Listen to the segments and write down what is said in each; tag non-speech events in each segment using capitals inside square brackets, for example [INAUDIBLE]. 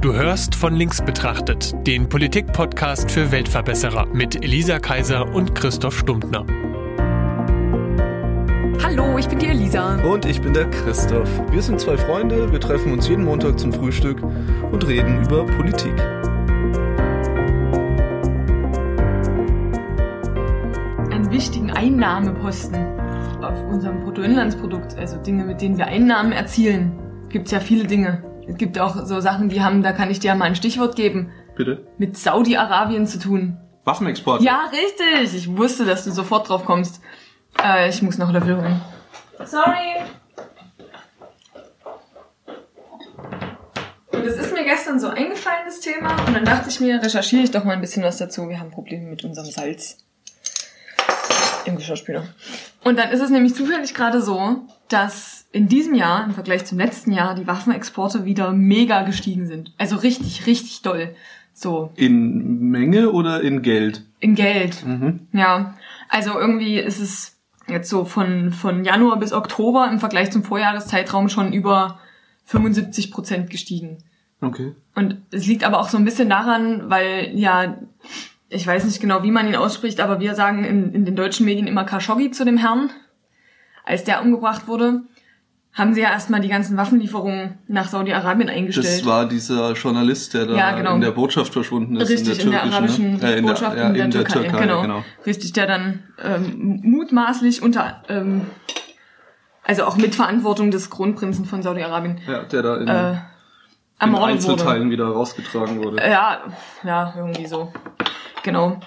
Du hörst von links betrachtet, den Politik-Podcast für Weltverbesserer mit Elisa Kaiser und Christoph Stumptner. Hallo, ich bin die Elisa. Und ich bin der Christoph. Wir sind zwei Freunde, wir treffen uns jeden Montag zum Frühstück und reden über Politik. Einen wichtigen Einnahmeposten auf unserem Bruttoinlandsprodukt, also Dinge, mit denen wir Einnahmen erzielen, gibt es ja viele Dinge. Es gibt auch so Sachen, die haben, da kann ich dir mal ein Stichwort geben, Bitte? mit Saudi-Arabien zu tun. Waffenexport. Ja, richtig. Ich wusste, dass du sofort drauf kommst. Äh, ich muss noch Löffel holen. Sorry. Und das ist mir gestern so eingefallen, das Thema. Und dann dachte ich mir, recherchiere ich doch mal ein bisschen was dazu. Wir haben Probleme mit unserem Salz im Geschirrspüler. Und dann ist es nämlich zufällig gerade so, dass in diesem Jahr im Vergleich zum letzten Jahr die Waffenexporte wieder mega gestiegen sind. Also richtig, richtig doll. So. In Menge oder in Geld? In Geld. Mhm. Ja. Also irgendwie ist es jetzt so von, von Januar bis Oktober im Vergleich zum Vorjahreszeitraum schon über 75 Prozent gestiegen. Okay. Und es liegt aber auch so ein bisschen daran, weil ja, ich weiß nicht genau, wie man ihn ausspricht, aber wir sagen in, in den deutschen Medien immer Khashoggi zu dem Herrn, als der umgebracht wurde haben sie ja erstmal die ganzen Waffenlieferungen nach Saudi-Arabien eingestellt. Das war dieser Journalist, der da Ja, genau. in der Botschaft verschwunden ist. Richtig, in der, türkischen, arabischen ne? Äh, in Botschaft der, ja, in der, Türkei. genau. genau. Richtig, der dann ähm, mutmaßlich unter, ähm, also auch mit Verantwortung des Kronprinzen von Saudi-Arabien Ja, der da in, äh, in ermordet wurde. Einzelteilen wieder rausgetragen wurde. Ja, ja, irgendwie so. Genau.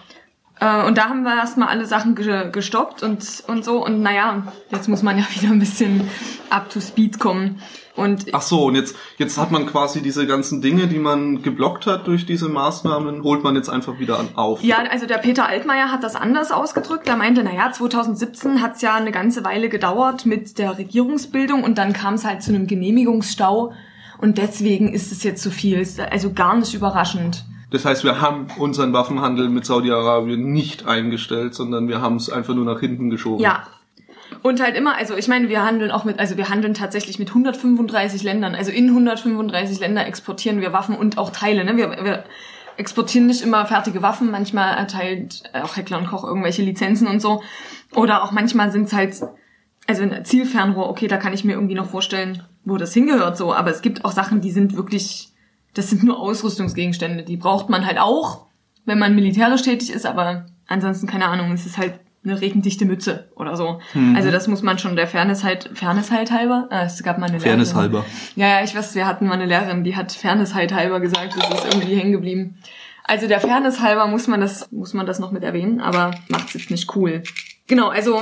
Äh, und da haben wir erstmal alle Sachen ge gestoppt und, und so. Und naja, jetzt muss man ja [LAUGHS] wieder ein bisschen up to speed kommen. Und Ach so, und jetzt, jetzt hat man quasi diese ganzen Dinge, die man geblockt hat durch diese Maßnahmen, holt man jetzt einfach wieder an, auf. ja, also der Peter Altmaier hat das anders ausgedrückt. Er meinte, naja, 2017 hat's ja eine ganze Weile gedauert mit der Regierungsbildung und dann kam es halt zu einem Genehmigungsstau. Und deswegen ist es jetzt so viel. Ist also gar nicht überraschend. Das heißt, wir haben unseren Waffenhandel mit Saudi-Arabien nicht eingestellt, sondern wir haben es einfach nur nach hinten geschoben. Ja. Und halt immer, also ich meine, wir handeln auch mit, also wir handeln tatsächlich mit 135 Ländern. Also in 135 Länder exportieren wir Waffen und auch Teile. Ne? Wir, wir exportieren nicht immer fertige Waffen, manchmal erteilt auch Heckler und Koch irgendwelche Lizenzen und so. Oder auch manchmal sind es halt, also ein Zielfernrohr, okay, da kann ich mir irgendwie noch vorstellen, wo das hingehört so. Aber es gibt auch Sachen, die sind wirklich, das sind nur Ausrüstungsgegenstände. Die braucht man halt auch, wenn man militärisch tätig ist, aber ansonsten keine Ahnung, es ist halt eine regendichte Mütze oder so. Mhm. Also das muss man schon der Fairness halt, Fairness halt halber. Ah, es gab mal eine Fairness Lehrerin. halber. Ja, ja, ich weiß, wir hatten mal eine Lehrerin, die hat Fairness halt halber gesagt, das ist irgendwie hängen geblieben. Also der Fairness halber muss man das, muss man das noch mit erwähnen, aber macht's jetzt nicht cool. Genau, also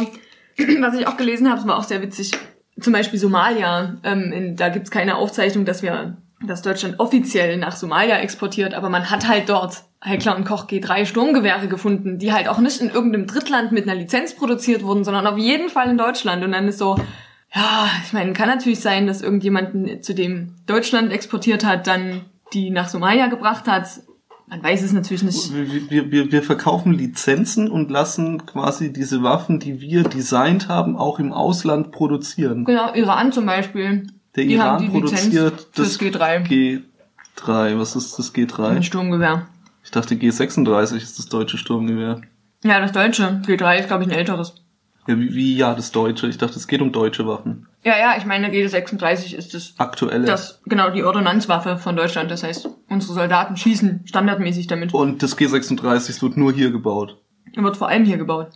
[CLEARS THROAT] was ich auch gelesen habe, war auch sehr witzig. Zum Beispiel Somalia, ähm, in, da gibt's keine Aufzeichnung, dass wir, dass Deutschland offiziell nach Somalia exportiert, aber man hat halt dort Heckler und Koch G3 Sturmgewehre gefunden, die halt auch nicht in irgendeinem Drittland mit einer Lizenz produziert wurden, sondern auf jeden Fall in Deutschland. Und dann ist so, ja, ich meine, kann natürlich sein, dass irgendjemanden, zu dem Deutschland exportiert hat, dann die nach Somalia gebracht hat. Man weiß es natürlich nicht. Wir, wir, wir, wir verkaufen Lizenzen und lassen quasi diese Waffen, die wir designt haben, auch im Ausland produzieren. Genau, Iran zum Beispiel. Der die Iran produziert das fürs G3. G3. Was ist das Ein G3? Sturmgewehr. Ich dachte G36 ist das deutsche Sturmgewehr. Ja, das deutsche. G3 ist, glaube ich, ein älteres. Ja, wie, wie ja, das deutsche. Ich dachte, es geht um deutsche Waffen. Ja, ja, ich meine, G36 ist das, Aktuelle. das, genau, die Ordonnanzwaffe von Deutschland. Das heißt, unsere Soldaten schießen standardmäßig damit. Und das G36 wird nur hier gebaut. Wird vor allem hier gebaut.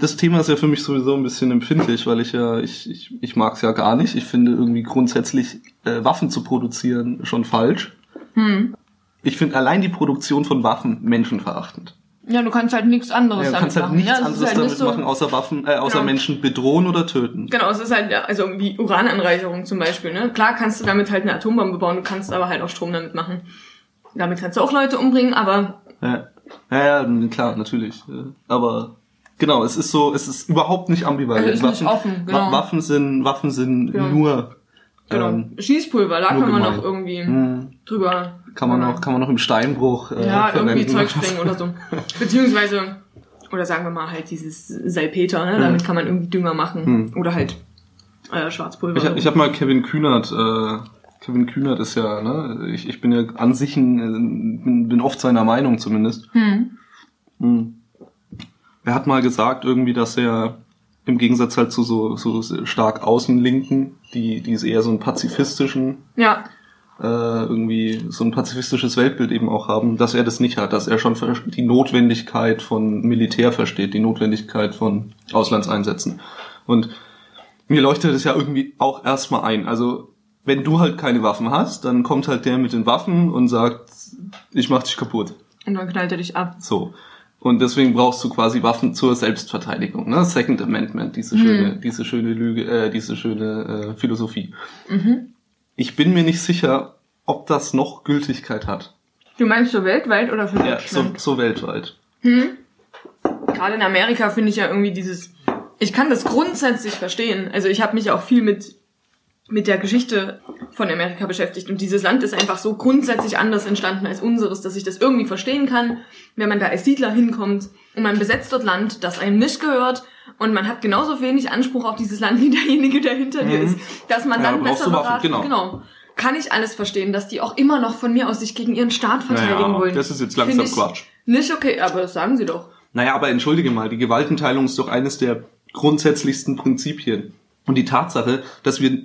Das Thema ist ja für mich sowieso ein bisschen empfindlich, weil ich ja, ich, ich, ich mag es ja gar nicht. Ich finde irgendwie grundsätzlich äh, Waffen zu produzieren schon falsch. Hm. Ich finde allein die Produktion von Waffen menschenverachtend. Ja, du kannst halt nichts anderes Ja, du damit kannst halt machen. nichts ja, anderes halt damit so, machen, außer Waffen, äh, außer Genau. Menschen bedrohen oder töten. Genau, es ist halt, also wie Urananreicherung zum Beispiel, ne? Klar kannst du damit halt eine Atombombe bauen, du kannst aber halt auch Strom damit machen. Damit kannst du auch Leute umbringen, aber Ja, ja, ja klar, natürlich. äh, Aber genau, es ist so, es ist überhaupt nicht ambivalent. Ist nicht offen, genau. Wa- Waffen sind, Waffen sind Ja. nur, genau. ähm, Schießpulver, da kann man gemein. noch irgendwie mh, drüber. kann man noch, kann man noch im Steinbruch äh, ja, irgendwie verwenden. Zeug sprengen oder so. [LAUGHS] Beziehungsweise, oder sagen wir mal halt dieses Salpeter, ne? Damit kann man irgendwie Dünger machen. Hm. Oder halt äh, Schwarzpulver. Ich, hab- ich habe mal Kevin Kühnert äh, Kevin Kühnert ist ja, ne, ich, ich bin ja an sich ein, bin, bin oft seiner Meinung zumindest. Hm. Hm. Er hat mal gesagt irgendwie, dass er im Gegensatz halt zu so, so stark Außenlinken, die, die eher so einen pazifistischen, Ja, äh, irgendwie so ein pazifistisches Weltbild eben auch haben, dass er das nicht hat, dass er schon die Notwendigkeit von Militär versteht, die Notwendigkeit von Auslandseinsätzen. Und mir leuchtet es ja irgendwie auch erstmal ein. Also, wenn du halt keine Waffen hast, dann kommt halt der mit den Waffen und sagt, ich mach dich kaputt. und dann knallt er dich ab. So. Und deswegen brauchst du quasi Waffen zur Selbstverteidigung, ne? Second Amendment, diese schöne, diese schöne Lüge, äh, diese schöne äh, Philosophie. Ich bin mir nicht sicher, ob das noch Gültigkeit hat. Du meinst so weltweit oder für Ja, so, Deutschland? so weltweit. Gerade in Amerika finde ich ja irgendwie dieses. Ich kann das grundsätzlich verstehen. Also ich habe mich auch viel mit mit der Geschichte von Amerika beschäftigt und dieses Land ist einfach so grundsätzlich anders entstanden als unseres, dass ich das irgendwie verstehen kann, wenn man da als Siedler hinkommt und man besetzt dort Land, das einem nicht gehört und man hat genauso wenig Anspruch auf dieses Land wie derjenige, der hinter dir ist, dass man Mhm. Ja, dann besser beraten, genau. genau. Kann ich alles verstehen, dass die auch immer noch von mir aus sich gegen ihren Staat verteidigen Naja, wollen. das ist jetzt langsam ich Quatsch. Nicht okay, aber das sagen sie doch. Naja, aber entschuldige mal, die Gewaltenteilung ist doch eines der grundsätzlichsten Prinzipien. Und die Tatsache, dass wir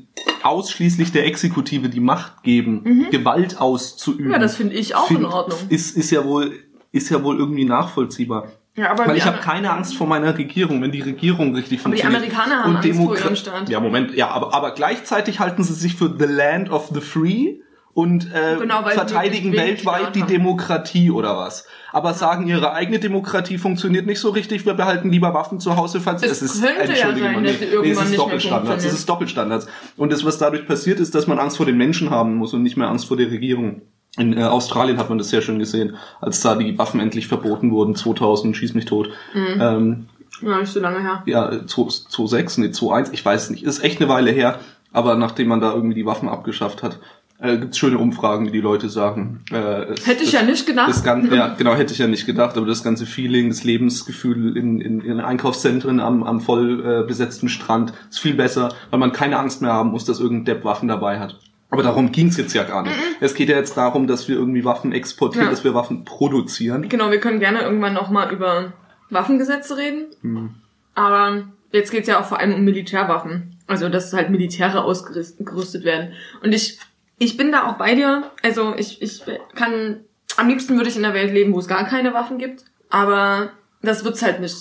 ausschließlich der Exekutive die Macht geben, Gewalt auszuüben. Mhm. Ja, das finde ich auch in find- Ordnung. Ist, ist ja wohl, ist ja wohl irgendwie nachvollziehbar. Ja, aber Weil ich habe keine Angst vor meiner Regierung, wenn die Regierung richtig Aber die funktioniert. Amerikaner haben Und Angst vor Demokra- ihrem Staat. Ja, Moment, ja, aber, aber gleichzeitig halten sie sich für the land of the free und äh, Genau, verteidigen weltweit die. Demokratie oder was. Aber sagen, ihre eigene Demokratie funktioniert nicht so richtig, wir behalten lieber Waffen zu Hause, falls Es ist, könnte ja entschuldige sein, nee, nee, es ist Doppelstandards, es ist Doppelstandards. Und das, was dadurch passiert, ist, dass man Angst vor den Menschen haben muss und nicht mehr Angst vor der Regierung. In äh, Australien hat man das sehr schön gesehen, als da die Waffen endlich verboten wurden, 2000, schieß mich tot. Mhm. Ähm, Ja, nicht so lange her. ja, 2.6, nee, 2.1, ich weiß es nicht. Ist echt eine Weile her, aber nachdem man da irgendwie die Waffen abgeschafft hat, äh, gibt's schöne Umfragen, die die Leute sagen. Äh, es- Hätte ich das, ja nicht gedacht. Das ganze, ja, [LAUGHS] genau, hätte ich ja nicht gedacht, aber das ganze Feeling, das Lebensgefühl in, in, in Einkaufszentren am, am voll äh, besetzten Strand ist viel besser, weil man keine Angst mehr haben muss, dass irgendein Depp Waffen dabei hat. Aber darum ging's jetzt ja gar nicht. Es geht ja jetzt darum, dass wir irgendwie Waffen exportieren, Ja. dass wir Waffen produzieren. Genau, wir können gerne irgendwann nochmal über Waffengesetze reden. Hm. Aber jetzt geht's ja auch vor allem um Militärwaffen. Also, dass halt Militäre ausgerüstet werden. Und ich, ich bin da auch bei dir. Also, ich, ich kann, am liebsten würde ich in einer Welt leben, wo es gar keine Waffen gibt. Aber das wird's halt nicht.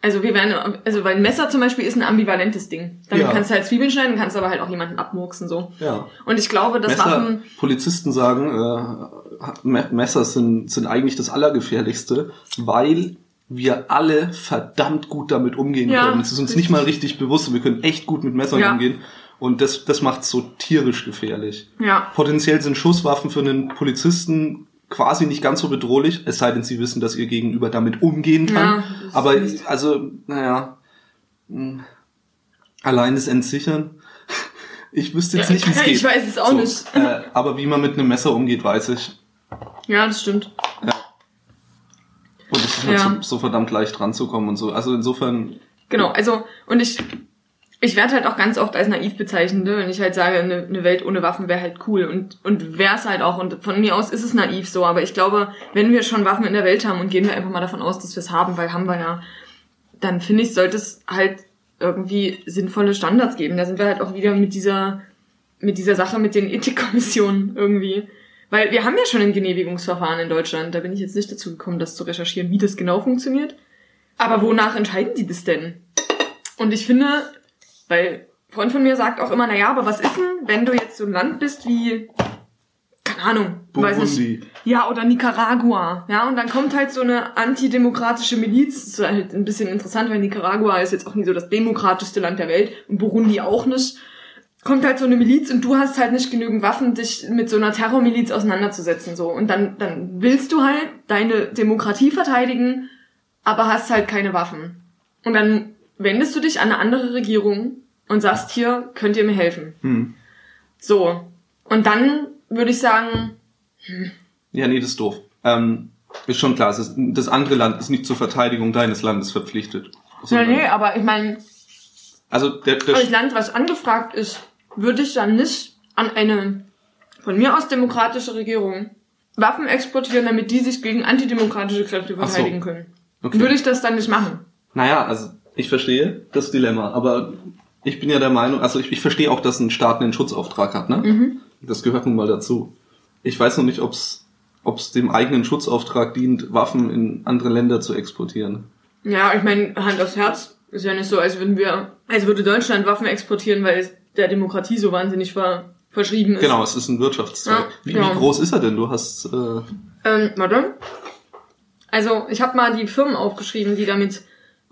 Also wir werden, also weil ein Messer zum Beispiel ist ein ambivalentes Ding. Damit Ja. kannst du halt Zwiebeln schneiden, kannst aber halt auch jemanden abmurksen so. Ja. Und ich glaube, dass Messer, Waffen Polizisten sagen, äh, Me- Messer sind, sind eigentlich das Allergefährlichste, weil wir alle verdammt gut damit umgehen Ja, können. Es ist uns richtig. nicht mal richtig bewusst, wir können echt gut mit Messern Ja. umgehen. Und das, das macht so tierisch gefährlich. Ja. Potenziell sind Schusswaffen für einen Polizisten quasi nicht ganz so bedrohlich, es sei denn, sie wissen, dass ihr Gegenüber damit umgehen kann. Ja, Aber also, naja, mh, allein das Entsichern. Ich wüsste jetzt Ja, nicht, wie es [LAUGHS] geht. ich weiß es auch nicht. Äh, aber wie man mit einem Messer umgeht, weiß ich. Ja, das stimmt. Und es ist halt Ja. so, so verdammt leicht ranzukommen und so. Also insofern, Genau, also, und ich, ich werde halt auch ganz oft als naiv bezeichnet, ne? wenn ich halt sage, eine, eine Welt ohne Waffen wäre halt cool und, und wäre es halt auch. Und von mir aus ist es naiv so, aber ich glaube, wenn wir schon Waffen in der Welt haben und gehen wir einfach mal davon aus, dass wir es haben, weil haben wir ja, dann finde ich, sollte es halt irgendwie sinnvolle Standards geben. Da sind wir halt auch wieder mit dieser, mit dieser Sache mit den Ethikkommissionen irgendwie. Weil wir haben ja schon ein Genehmigungsverfahren in Deutschland. Da bin ich jetzt nicht dazu gekommen, das zu recherchieren, wie das genau funktioniert. Aber wonach entscheiden die das denn? Und ich finde, weil ein Freund von mir sagt auch immer, na ja, aber was ist denn, wenn du jetzt so ein Land bist wie, keine Ahnung, weiß nicht, Burundi. ja, oder Nicaragua, ja, und dann kommt halt so eine antidemokratische Miliz, das ist halt ein bisschen interessant, weil Nicaragua ist jetzt auch nicht so das demokratischste Land der Welt und Burundi auch nicht. Kommt halt so eine Miliz und du hast halt nicht genügend Waffen, dich mit so einer Terrormiliz auseinanderzusetzen, so. Und dann, dann willst du halt deine Demokratie verteidigen, aber hast halt keine Waffen. Und dann wendest du dich an eine andere Regierung und sagst, hier könnt ihr mir helfen. Hm. So. Und dann würde ich sagen, Ja, nee, das ist doof. Ähm, ist schon klar, ist, das andere Land ist nicht zur Verteidigung deines Landes verpflichtet. ja, nee, aber ich meine, Also der, der als Land, was angefragt ist, würde ich dann nicht an eine von mir aus demokratische Regierungen Waffen exportieren, damit die sich gegen antidemokratische Kräfte Ach so. verteidigen können. Okay. Würde ich das dann nicht machen? Naja, also ich verstehe das Dilemma, aber ich bin ja der Meinung, also ich, ich verstehe auch, dass ein Staat einen Schutzauftrag hat, ne? Das gehört nun mal dazu. Ich weiß noch nicht, ob es dem eigenen Schutzauftrag dient, Waffen in andere Länder zu exportieren. Ja, ich meine, Hand aufs Herz ist ja nicht so, als würden wir, als würde Deutschland Waffen exportieren, weil es der Demokratie so wahnsinnig ver, verschrieben ist. Genau, es ist ein Wirtschaftszweig. Ja, wie, ja. wie groß ist er denn? Du hast äh, Ähm, warte. Also, ich habe mal die Firmen aufgeschrieben, die damit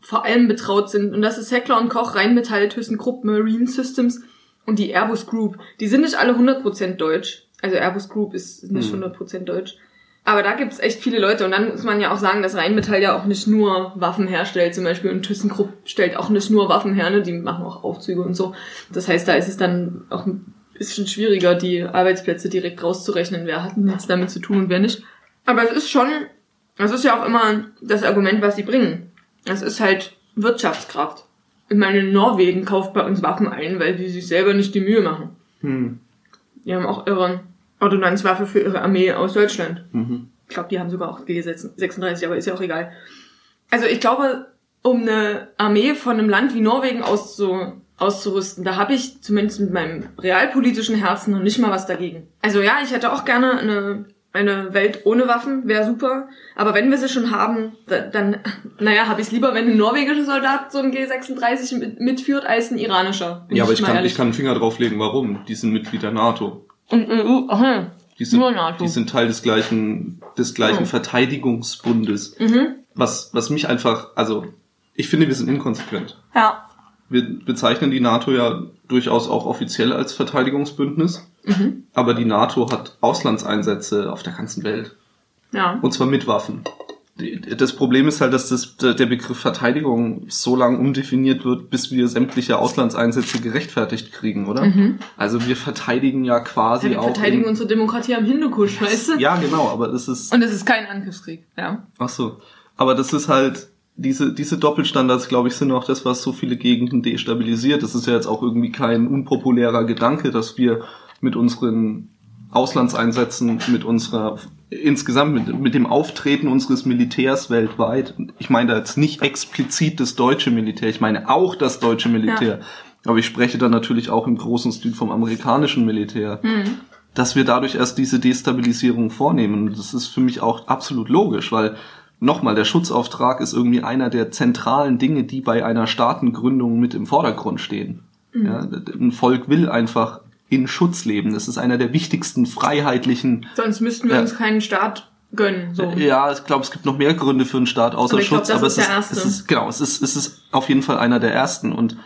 vor allem betraut sind. Und das ist Heckler und Koch, Rheinmetall, ThyssenKrupp, Marine Systems und die Airbus Group. Die sind nicht alle 100% deutsch. Also Airbus Group ist nicht Hm. 100% deutsch. Aber da gibt's echt viele Leute. Und dann muss man ja auch sagen, dass Rheinmetall ja auch nicht nur Waffen herstellt zum Beispiel. Und ThyssenKrupp stellt auch nicht nur Waffen her, ne? die machen auch Aufzüge und so. Das heißt, da ist es dann auch ein bisschen schwieriger, die Arbeitsplätze direkt rauszurechnen. Wer hat nichts damit zu tun und wer nicht. Aber es ist schon, das ist ja auch immer das Argument, was sie bringen. Es ist halt Wirtschaftskraft. Ich meine, Norwegen kauft bei uns Waffen ein, weil sie sich selber nicht die Mühe machen. hm, Die haben auch ihre Ordonnanzwaffe für ihre Armee aus Deutschland. mhm. Ich glaube, die haben sogar auch G36, aber ist ja auch egal. Also ich glaube, um eine Armee von einem Land wie Norwegen auszu, auszurüsten, da habe ich zumindest mit meinem realpolitischen Herzen noch nicht mal was dagegen. Also ja, ich hätte auch gerne eine, eine Welt ohne Waffen, wäre super. Aber wenn wir sie schon haben, da, dann, naja, habe ich es lieber, wenn ein norwegischer Soldat so ein G36 mit, mitführt, als ein iranischer. Ja, aber ich mal kann, ehrlich. ich kann einen Finger drauflegen, warum. Die sind Mitglied der NATO. Und EU, aha, Die sind, Nur NATO. die sind Teil des gleichen, des gleichen Oh. Verteidigungsbundes. mhm. Was, was mich einfach, also, ich finde, wir sind inkonsequent. Ja. Wir bezeichnen die NATO ja durchaus auch offiziell als Verteidigungsbündnis. Mhm. Aber die NATO hat Auslandseinsätze auf der ganzen Welt. Ja. Und zwar mit Waffen. Das Problem ist halt, dass das, der Begriff Verteidigung so lange umdefiniert wird, bis wir sämtliche Auslandseinsätze gerechtfertigt kriegen, oder? Mhm. Also wir verteidigen ja quasi Wir auch. verteidigen in- unsere Demokratie am Hindukusch, weißt du? ja, genau, aber das ist. Und es ist kein Angriffskrieg, ja. Ach so. Aber das ist halt, diese, diese Doppelstandards, glaube ich, sind auch das, was so viele Gegenden destabilisiert. Das ist ja jetzt auch irgendwie kein unpopulärer Gedanke, dass wir mit unseren Auslandseinsätzen, mit unserer, insgesamt mit, mit dem Auftreten unseres Militärs weltweit, ich meine da jetzt nicht explizit das deutsche Militär, ich meine auch das deutsche Militär. Aber ich spreche dann natürlich auch im großen Stil vom amerikanischen Militär Mhm. dass wir dadurch erst diese Destabilisierung vornehmen. Das ist für mich auch absolut logisch, weil nochmal, der Schutzauftrag ist irgendwie einer der zentralen Dinge, die bei einer Staatengründung mit im Vordergrund stehen. Ja, ein Volk will einfach in Schutz leben. Das ist einer der wichtigsten freiheitlichen. Sonst müssten wir Ja. uns keinen Staat gönnen. So. Ja, ich glaube, es gibt noch mehr Gründe für einen Staat außer Aber ich glaub, Schutz, das aber ist es der ist, erste. es ist genau, es ist es ist auf jeden Fall einer der ersten. Und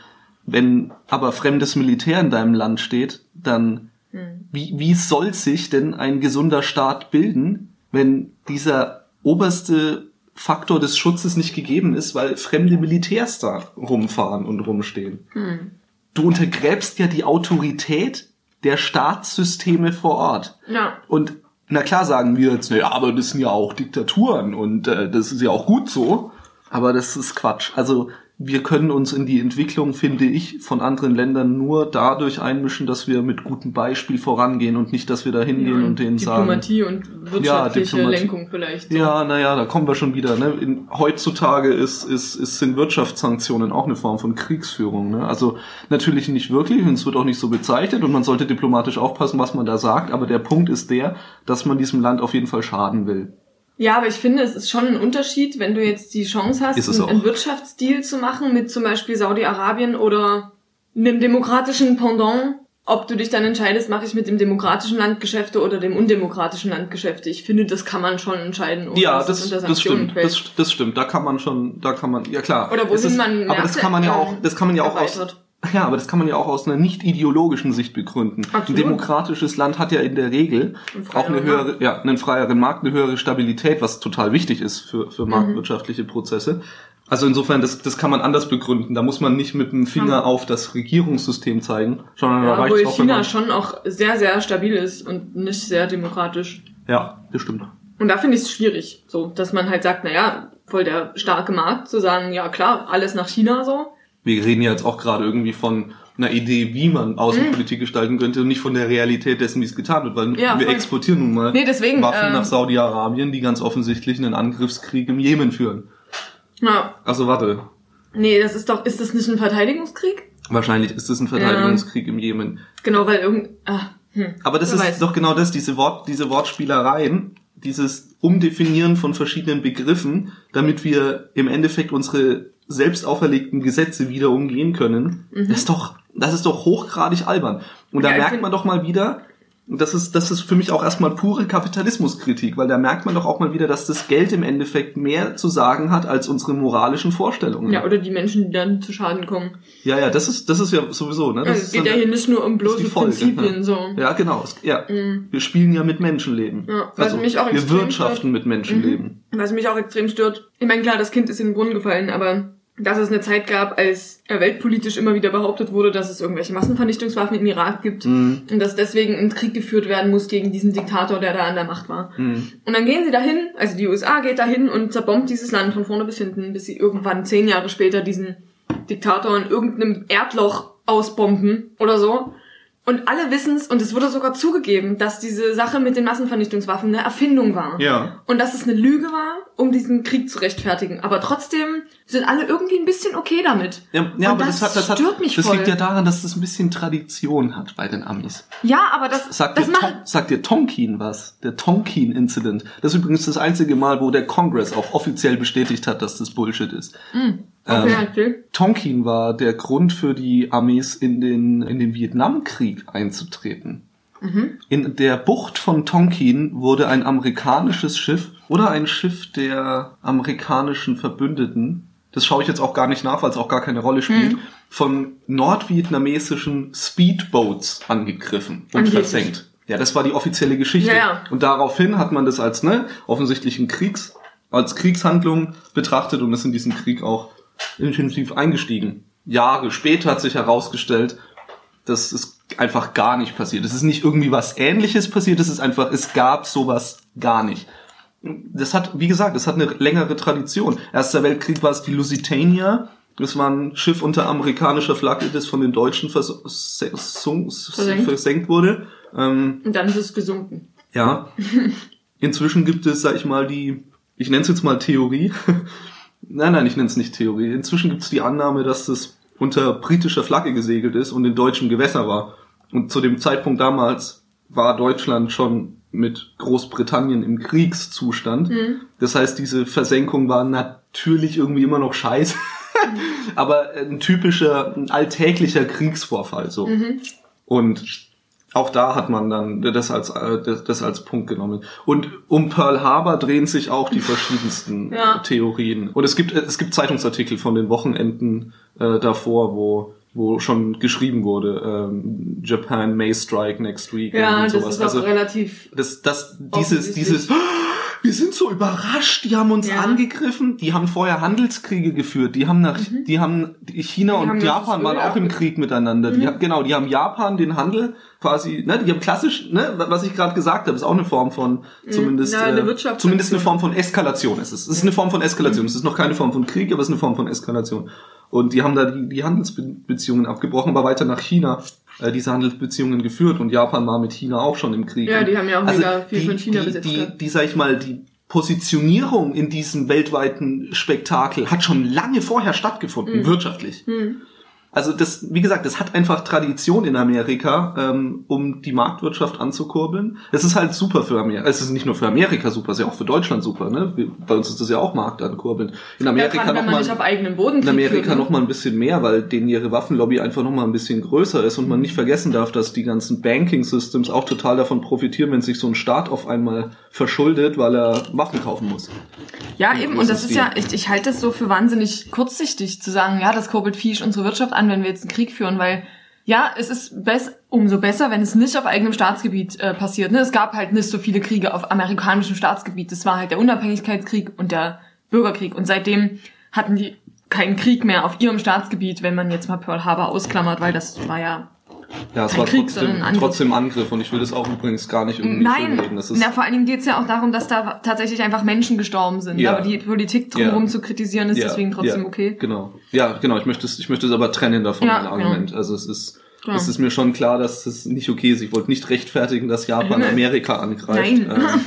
wenn aber fremdes Militär in deinem Land steht, dann Hm. wie, wie soll sich denn ein gesunder Staat bilden, wenn dieser oberste Faktor des Schutzes nicht gegeben ist, weil fremde Militärs da rumfahren und rumstehen? Hm. Du untergräbst ja die Autorität der Staatssysteme vor Ort. Ja. Und na klar sagen wir jetzt, naja, aber das sind ja auch Diktaturen und äh, das ist ja auch gut so. Aber das ist Quatsch. Also wir können uns in die Entwicklung, finde ich, von anderen Ländern nur dadurch einmischen, dass wir mit gutem Beispiel vorangehen und nicht, dass wir da hingehen Ja, und denen sagen. Diplomatie und wirtschaftliche Diplomatie. Lenkung vielleicht. So. Ja, naja, da kommen wir schon wieder. Ne? In, heutzutage ist, ist, ist, sind Wirtschaftssanktionen auch eine Form von Kriegsführung. Ne? Also natürlich nicht wirklich und es wird auch nicht so bezeichnet und man sollte diplomatisch aufpassen, was man da sagt. Aber der Punkt ist der, dass man diesem Land auf jeden Fall schaden will. Ja, aber ich finde, es ist schon ein Unterschied, wenn du jetzt die Chance hast, einen, Wirtschaftsdeal zu machen mit zum Beispiel Saudi-Arabien oder einem demokratischen Pendant, ob du dich dann entscheidest, mache ich mit dem demokratischen Land Geschäfte oder dem undemokratischen Land Geschäfte. Ich finde, das kann man schon entscheiden. ohne Ja, das, das Sanktionen stimmt. Das, das stimmt. Da kann man schon, da kann man, ja klar. Oder wohin ist, man Aber das Märkte, kann man ja auch, das kann man ja auch aus. Ja, aber das kann man ja auch aus einer nicht ideologischen Sicht begründen. Ein Absolut. demokratisches Land hat ja in der Regel Einen auch eine höhere, ja, einen freieren Markt, eine höhere Stabilität, was total wichtig ist für, Mhm. für marktwirtschaftliche Prozesse. Also insofern, das, das kann man anders begründen. Da muss man nicht mit dem Finger Ja. auf das Regierungssystem zeigen, sondern da Ja, reicht obwohl es auch, China schon auch sehr, sehr stabil ist und nicht sehr demokratisch. ja, das stimmt. Und da finde ich es schwierig, so, dass man halt sagt, naja, voll der starke Markt, zu sagen, ja klar, alles nach China so. Wir reden ja jetzt auch gerade irgendwie von einer Idee, wie man Außenpolitik mhm. gestalten könnte und nicht von der Realität dessen, wie es getan wird, weil ja, wir voll. exportieren nun mal nee, deswegen, Waffen ähm, nach Saudi-Arabien, die ganz offensichtlich einen Angriffskrieg im Jemen führen. Ja. Also warte. Nee, das ist doch, ist das nicht ein Verteidigungskrieg? Wahrscheinlich ist das ein Verteidigungskrieg ja. im Jemen. Genau, weil irgend, ah, hm, Aber das ist weiß. doch genau das, diese Wort, diese Wortspielereien, dieses Umdefinieren von verschiedenen Begriffen, damit wir im Endeffekt unsere selbst auferlegten Gesetze wieder umgehen können. Mhm. Das ist doch, das ist doch hochgradig albern. Und da ja, merkt man doch mal wieder, das ist, das ist für mich auch erstmal pure Kapitalismuskritik, weil da merkt man doch auch mal wieder, dass das Geld im Endeffekt mehr zu sagen hat als unsere moralischen Vorstellungen. Ja, oder die Menschen, die dann zu Schaden kommen. Ja, ja, das ist, das ist ja sowieso, ne? Das also es geht ja hier nicht nur um bloße Prinzipien, ja. so. Ja, genau. Ja. Mhm. Wir spielen ja mit Menschenleben. Ja, was also, mich auch wir wirtschaften stört. mit Menschenleben. Mhm. Was mich auch extrem stört. Ich meine, klar, das Kind ist in den Brunnen gefallen, aber dass es eine Zeit gab, als weltpolitisch immer wieder behauptet wurde, dass es irgendwelche Massenvernichtungswaffen im Irak gibt mhm. und dass deswegen ein Krieg geführt werden muss gegen diesen Diktator, der da an der Macht war. Mhm. Und dann gehen sie dahin, also die USA geht dahin und zerbombt dieses Land von vorne bis hinten, bis sie irgendwann zehn Jahre später diesen Diktator in irgendeinem Erdloch ausbomben oder so. Und alle wissen's und es wurde sogar zugegeben, dass diese Sache mit den Massenvernichtungswaffen eine Erfindung war. Ja. Und dass es eine Lüge war, um diesen Krieg zu rechtfertigen. Aber trotzdem sind alle irgendwie ein bisschen okay damit. Ja, ja aber das, das, hat, das stört hat, mich Das voll. liegt ja daran, dass das ein bisschen Tradition hat bei den Amis. Ja, aber das sagt das dir, Tom, sagt dir Tonkin was? Der Tonkin Incident. Das ist übrigens das einzige Mal, wo der Congress auch offiziell bestätigt hat, dass das Bullshit ist. Mhm. Okay, ähm, okay. Tonkin war der Grund für die Amis in den in den Vietnamkrieg einzutreten. Mhm. In der Bucht von Tonkin wurde ein amerikanisches Schiff oder ein Schiff der amerikanischen Verbündeten, das schaue ich jetzt auch gar nicht nach, weil es auch gar keine Rolle spielt, mhm. von nordvietnamesischen Speedboats angegriffen und Angeblich. versenkt. Ja, das war die offizielle Geschichte. Ja, ja. Und daraufhin hat man das als ne, offensichtlichen Kriegs, als Kriegshandlung betrachtet und ist in diesen Krieg auch intensiv eingestiegen. Jahre später hat sich herausgestellt, dass es einfach gar nicht passiert. Es ist nicht irgendwie was ähnliches passiert, es ist einfach, es gab sowas gar nicht das hat, wie gesagt, das hat eine längere Tradition. Erster Weltkrieg war es die Lusitania. Das war ein Schiff unter amerikanischer Flagge, das von den Deutschen vers versenkt. versenkt wurde. Ähm, Und dann ist es gesunken. Ja. Inzwischen gibt es, sag ich mal, die, ich nenne es jetzt mal Theorie. [LAUGHS] nein, nein, ich nenne es nicht Theorie. Inzwischen gibt es die Annahme, dass das unter britischer Flagge gesegelt ist und in deutschen Gewässer war. Und zu dem Zeitpunkt damals war Deutschland schon mit Großbritannien im Kriegszustand. Mhm. Das heißt, diese Versenkung war natürlich irgendwie immer noch scheiße. Mhm. [LAUGHS] aber ein typischer, ein alltäglicher Kriegsvorfall so. Mhm. Und auch da hat man dann das als äh, das, das, als Punkt genommen. Und um Pearl Harbor drehen sich auch die verschiedensten [LAUGHS] ja. Theorien. Und es gibt es gibt Zeitungsartikel von den Wochenenden äh, davor, wo wo schon geschrieben wurde, ähm, Japan may strike next week ja, und sowas. Das ist auch also, relativ. Das, das, dieses, dieses, wir sind so überrascht, die haben uns ja. angegriffen, die haben vorher Handelskriege geführt, die haben nach, mhm. die haben, China die und haben Japan waren auch im Krieg miteinander. Mhm. Die, genau, die haben Japan den Handel quasi, ne, die haben klassisch, ne, was ich gerade gesagt habe, ist auch eine Form von mhm. zumindest, ja, eine äh, zumindest eine Form von Eskalation. Es ist, es ist eine Form von Eskalation. Mhm. Es ist noch keine Form von Krieg, aber es ist eine Form von Eskalation. Und die haben da die, die Handelsbeziehungen abgebrochen, aber weiter nach China äh, diese Handelsbeziehungen geführt und Japan war mit China auch schon im Krieg. Ja, die haben ja auch also mega viel die, von China die, besetzt. Die, die, die, sag ich mal, die Positionierung in diesem weltweiten Spektakel hat schon lange vorher stattgefunden, mhm. wirtschaftlich. Mhm. Also das, wie gesagt, das hat einfach Tradition in Amerika, ähm, um die Marktwirtschaft anzukurbeln. Es ist halt super für Amerika. Es ist nicht nur für Amerika super, es ist ja auch für Deutschland super. Ne? Bei uns ist das ja auch Markt ankurbeln. In Amerika ja, noch mal, auf eigenem Boden in Amerika noch mal ein bisschen mehr, weil denen ihre Waffenlobby einfach noch mal ein bisschen größer ist und man nicht vergessen darf, dass die ganzen Banking Systems auch total davon profitieren, wenn sich so ein Staat auf einmal verschuldet, weil er Waffen kaufen muss. Ja, eben. Und das ist ja, ich, ich halte das so für wahnsinnig kurzsichtig zu sagen, ja, das kurbelt fisch unsere Wirtschaft an, wenn wir jetzt einen Krieg führen, weil ja, es ist bess umso besser, wenn es nicht auf eigenem Staatsgebiet äh, passiert. Ne? Es gab halt nicht so viele Kriege auf amerikanischem Staatsgebiet. Das war halt der Unabhängigkeitskrieg und der Bürgerkrieg. Und seitdem hatten die keinen Krieg mehr auf ihrem Staatsgebiet, wenn man jetzt mal Pearl Harbor ausklammert, weil das war ja Ja, es Kein war Krieg, trotzdem, Angriff. trotzdem Angriff und ich will das auch übrigens gar nicht irgendwie Nein, schönreden. Das ist, Na, vor allen Dingen geht's ja auch darum, dass da tatsächlich einfach Menschen gestorben sind. Ja. Aber die Politik drumherum Ja. zu kritisieren, ist Ja, deswegen trotzdem ja, okay. Genau. Ja, genau. Ich möchte es, ich möchte es aber trennen davon, mein Argument. Also es ist, Genau. es ist mir schon klar, dass es nicht okay ist. Ich wollte nicht rechtfertigen, dass Japan. [LAUGHS] Amerika angreift. Nein. [LAUGHS] Ähm,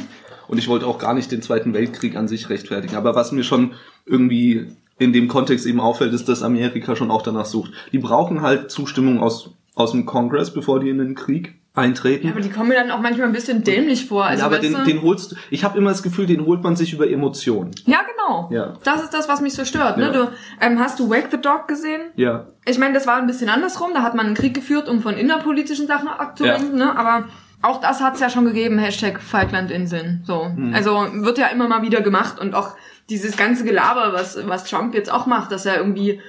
und ich wollte auch gar nicht den Zweiten Weltkrieg an sich rechtfertigen. Aber was mir schon irgendwie in dem Kontext eben auffällt, ist, dass Amerika schon auch danach sucht. Die brauchen halt Zustimmung aus, aus dem Kongress, bevor die in den Krieg eintreten. Ja, aber die kommen mir dann auch manchmal ein bisschen dämlich vor. Also, Ja, aber den, den holst du, ich habe immer das Gefühl, den holt man sich über Emotionen. ja, genau. Ja. Das ist das, was mich so stört. Ja. Ne? Du, ähm, hast du Wake the Dog gesehen? Ja. Ich meine, das war ein bisschen andersrum. Da hat man einen Krieg geführt, um von innerpolitischen Sachen abzulenken. Ne? Aber auch das hat's ja schon gegeben. Hashtag Falklandinseln. So. Hm. Also wird ja immer mal wieder gemacht. Und auch dieses ganze Gelaber, was, was Trump jetzt auch macht, dass er irgendwie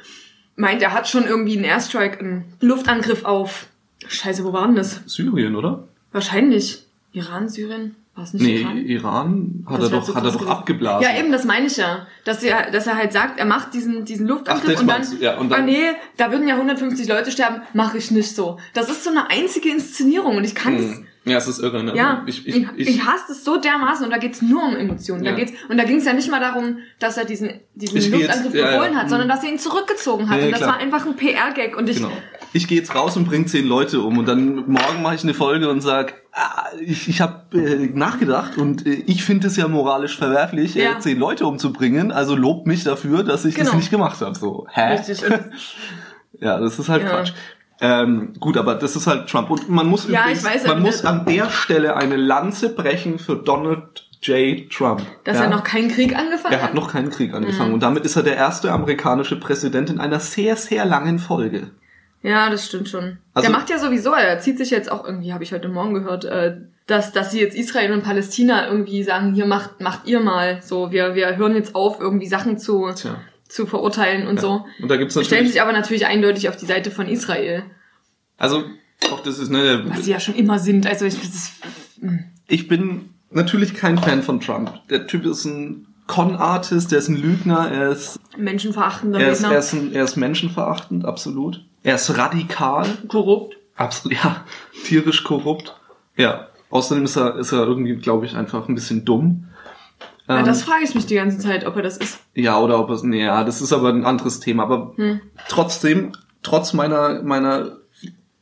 meint, er hat schon irgendwie einen Airstrike, einen Luftangriff auf... Scheiße, wo war denn das? Syrien, oder? Wahrscheinlich. Iran, Syrien? War es nicht Nee, Iran? Iran hat Das er doch, zu hat er doch abgeblasen. Ja, eben, das meine ich ja. Dass er, dass er halt sagt, er macht diesen, diesen Luftangriff das und dann, ja, und dann- ah nee, da würden ja 150 Leute sterben, mache ich nicht so. Das ist so eine einzige Inszenierung und ich kann es, Hm. Ja, es ist irre, ne? ja, ich, ich, ich, ich, hasse es so dermaßen und da geht's nur um Emotionen. Da Ja. geht's, und da ging es ja nicht mal darum, dass er diesen, diesen Ich geh jetzt- Luftangriff ja, ja, befohlen hat, hm. sondern dass er ihn zurückgezogen hat. Und das klar. war einfach ein PR-Gag und ich, genau. Ich gehe jetzt raus und bring zehn Leute um und dann morgen mache ich eine Folge und sag, ah, ich, ich habe äh, nachgedacht und äh, ich finde es ja moralisch verwerflich, äh, zehn Leute umzubringen, also lobt mich dafür, dass ich das Genau. nicht gemacht habe. So, hä? richtig. [LAUGHS] Ja, das ist halt. Quatsch. Ähm, gut, aber das ist halt Trump. Und man muss Ja, übrigens, weiß, man muss an der Stelle eine Lanze brechen für Donald J. Trump. dass ja? er noch keinen Krieg angefangen Er hat noch keinen Krieg angefangen Mhm. und damit ist er der erste amerikanische Präsident in einer sehr, sehr langen Folge. Ja, das stimmt schon. Also- der macht ja sowieso, er zieht sich jetzt auch irgendwie, habe ich heute Morgen gehört, äh, dass, dass sie jetzt Israel und Palästina irgendwie sagen, hier macht, macht ihr mal so, wir, wir hören jetzt auf, irgendwie Sachen zu, Tja. Zu verurteilen und so. Und da gibt's Stellen sich aber natürlich eindeutig auf die Seite von Israel, also auch das ist ne, was sie ja schon immer sind. Also ich, das ist, ich bin natürlich kein Fan von Trump. Der Typ ist ein Con-Artist, der ist ein Lügner, er ist, menschenverachtender er ist, er Redner, ist, ein, er ist menschenverachtend, absolut. Er ist radikal, korrupt. absolut, ja, tierisch korrupt. Ja, außerdem ist er, ist er irgendwie, glaube ich, einfach ein bisschen dumm. Ja, Ähm, das frage ich mich die ganze Zeit, ob er das ist. Ja, oder ob es, nee, ja, das ist aber ein anderes Thema. Aber Hm. trotzdem, trotz meiner, meiner,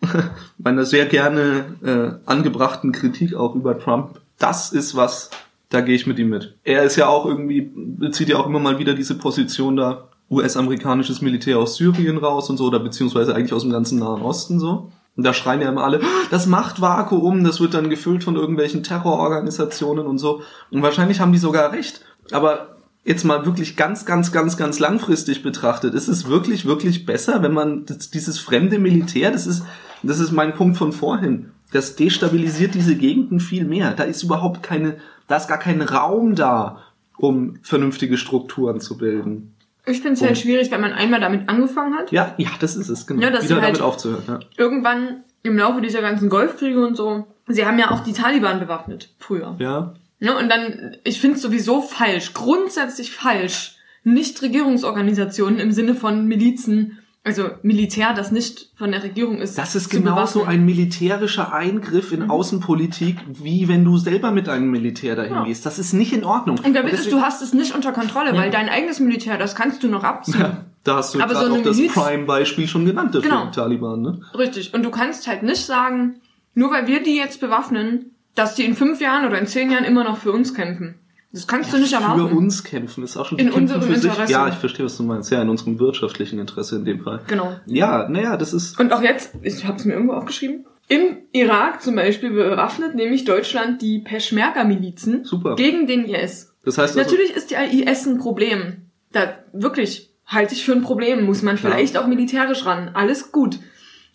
[LAUGHS] meiner sehr gerne äh, angebrachten Kritik auch über Trump, das ist was, da gehe ich mit ihm mit. Er ist ja auch irgendwie, bezieht ja auch immer mal wieder diese Position da, US-amerikanisches Militär aus Syrien raus und so, oder beziehungsweise eigentlich aus dem ganzen Nahen Osten so. Und da schreien ja immer alle, das Machtvakuum, das wird dann gefüllt von irgendwelchen Terrororganisationen und so. Und wahrscheinlich haben die sogar recht. Aber jetzt mal wirklich ganz, ganz, ganz, ganz langfristig betrachtet, ist es wirklich, wirklich besser, wenn man das, dieses fremde Militär, das ist, das ist mein Punkt von vorhin, das destabilisiert diese Gegenden viel mehr. Da ist überhaupt keine, da ist gar kein Raum da, um vernünftige Strukturen zu bilden. Ich finde es halt schwierig, wenn man einmal damit angefangen hat. Ja, ja, das ist es, genau. Ja, dass Wieder halt- damit aufzuhören. Ja. Irgendwann im Laufe dieser ganzen Golfkriege und so, sie haben ja auch die Taliban bewaffnet, früher. ja. Ne, und dann, ich finde es sowieso falsch, grundsätzlich falsch, Nichtregierungsorganisationen im Sinne von Milizen, also Militär, das nicht von der Regierung ist. Das ist genauso ein militärischer Eingriff Mhm. in Außenpolitik, wie wenn du selber mit einem Militär dahin Ja. gehst. Das ist nicht in Ordnung. Und da bist deswegen- du hast es nicht unter Kontrolle, weil dein eigenes Militär, das kannst du noch abziehen. Ja, da hast du Aber so auch das Prime-Beispiel schon genannt dafür, Genau. Taliban, ne? Richtig. Und du kannst halt nicht sagen, nur weil wir die jetzt bewaffnen, dass die in fünf Jahren oder in zehn Jahren immer noch für uns kämpfen. Das kannst du nicht Für erwarten. uns kämpfen ist auch schon In unserem für sich. Interesse. Ja, ich verstehe, was du meinst. Ja, in unserem wirtschaftlichen Interesse in dem Fall. Genau. Ja, naja, das ist Und auch jetzt, ich habe es mir irgendwo aufgeschrieben, im Irak zum Beispiel bewaffnet nämlich Deutschland die Peschmerga-Milizen gegen den IS. Das heißt also, Natürlich ist der IS ein Problem. Da wirklich halte ich für ein Problem, muss man vielleicht auch militärisch ran. Alles gut.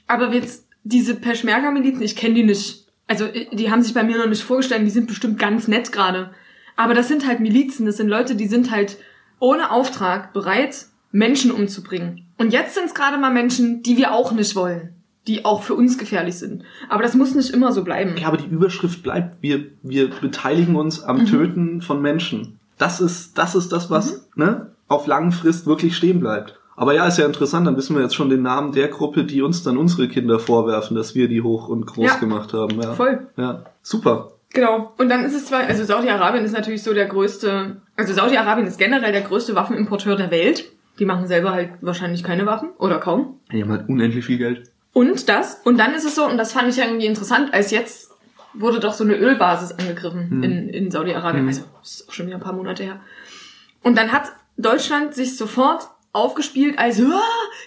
Aber jetzt diese Peschmerga-Milizen, ich kenne die nicht. Also die haben sich bei mir noch nicht vorgestellt, die sind bestimmt ganz nett gerade. Aber das sind halt Milizen, das sind Leute, die sind halt ohne Auftrag bereit, Menschen umzubringen. Und jetzt sind es gerade mal Menschen, die wir auch nicht wollen, die auch für uns gefährlich sind. Aber das muss nicht immer so bleiben. ja, aber die Überschrift bleibt, wir, wir beteiligen uns am Mhm. Töten von Menschen. Das ist, das ist das, was, ne, auf langen Frist wirklich stehen bleibt. Aber ja, ist ja interessant, dann wissen wir jetzt schon den Namen der Gruppe, die uns dann unsere Kinder vorwerfen, dass wir die hoch und groß Ja. gemacht haben. Ja. Voll. Ja, super. Genau. Und dann ist es zwar, also Saudi-Arabien ist natürlich so der größte, also Saudi-Arabien ist generell der größte Waffenimporteur der Welt. Die machen selber halt wahrscheinlich keine Waffen oder kaum. Die haben halt unendlich viel Geld. Und das, und dann ist es so, und das fand ich ja irgendwie interessant, als jetzt wurde doch so eine Ölbasis angegriffen in, in Saudi-Arabien. Also, das ist auch schon wieder ein paar Monate her. Und dann hat Deutschland sich sofort aufgespielt als,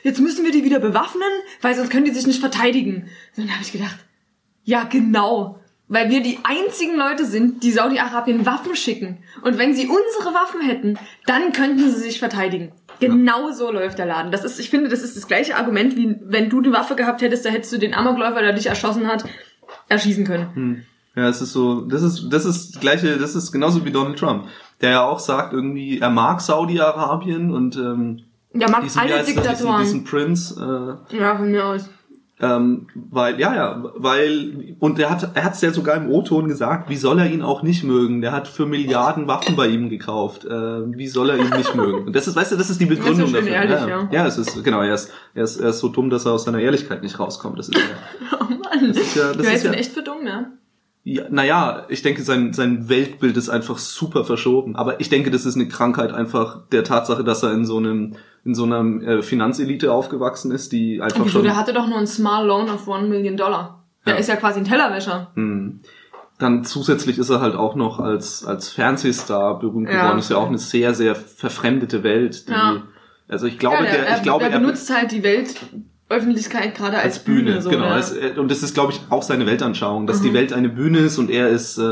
jetzt müssen wir die wieder bewaffnen, weil sonst können die sich nicht verteidigen. Und dann habe ich gedacht, ja, genau. Weil wir die einzigen Leute sind, die Saudi-Arabien Waffen schicken. Und wenn sie unsere Waffen hätten, dann könnten sie sich verteidigen. Genau so läuft der Laden. Das ist, ich finde, das ist das gleiche Argument, wie wenn du die Waffe gehabt hättest, da hättest du den Amokläufer, der dich erschossen hat, erschießen können. Ja, es ist so, das ist, das ist das gleiche, das ist genauso wie Donald Trump, der ja auch sagt irgendwie, er mag Saudi-Arabien und ähm, Ja, mag diesen, alle das, diesen, Diktatoren. diesen Prince, äh, Ja, von mir aus. Ähm, weil, ja, ja, weil, und er hat, er hat's ja sogar im O-Ton gesagt, wie soll er ihn auch nicht mögen? Der hat für Milliarden Waffen bei ihm gekauft. Äh, wie soll er ihn nicht mögen? Und das ist, weißt du, das ist die Begründung schön dafür. ehrlich, ja. ja. ja, es ist, genau, er ist, er ist, er ist so dumm, dass er aus seiner Ehrlichkeit nicht rauskommt. Das ist ja, [LAUGHS] Oh Mann. das ist ja, das du ist ja, echt für dumm, ja? ja, naja, ich denke, sein, sein Weltbild ist einfach super verschoben. Aber ich denke, das ist eine Krankheit einfach der Tatsache, dass er in so einem, in so einer äh, Finanzelite aufgewachsen ist, die einfach Wieso, schon. der hatte doch nur einen Small Loan of one Million Dollar. Der Ja. ist ja quasi ein Tellerwäscher. Hm. Dann zusätzlich ist er halt auch noch als, als Fernsehstar berühmt Ja. geworden. Ist ja auch eine sehr, sehr verfremdete Welt. Die, Ja. Also ich glaube, der, der, er, ich glaube, er benutzt halt die Weltöffentlichkeit gerade als, Bühne. so, genau. ja. Es, äh, und das ist, glaube ich, auch seine Weltanschauung, dass Mhm. die Welt eine Bühne ist und er ist, äh,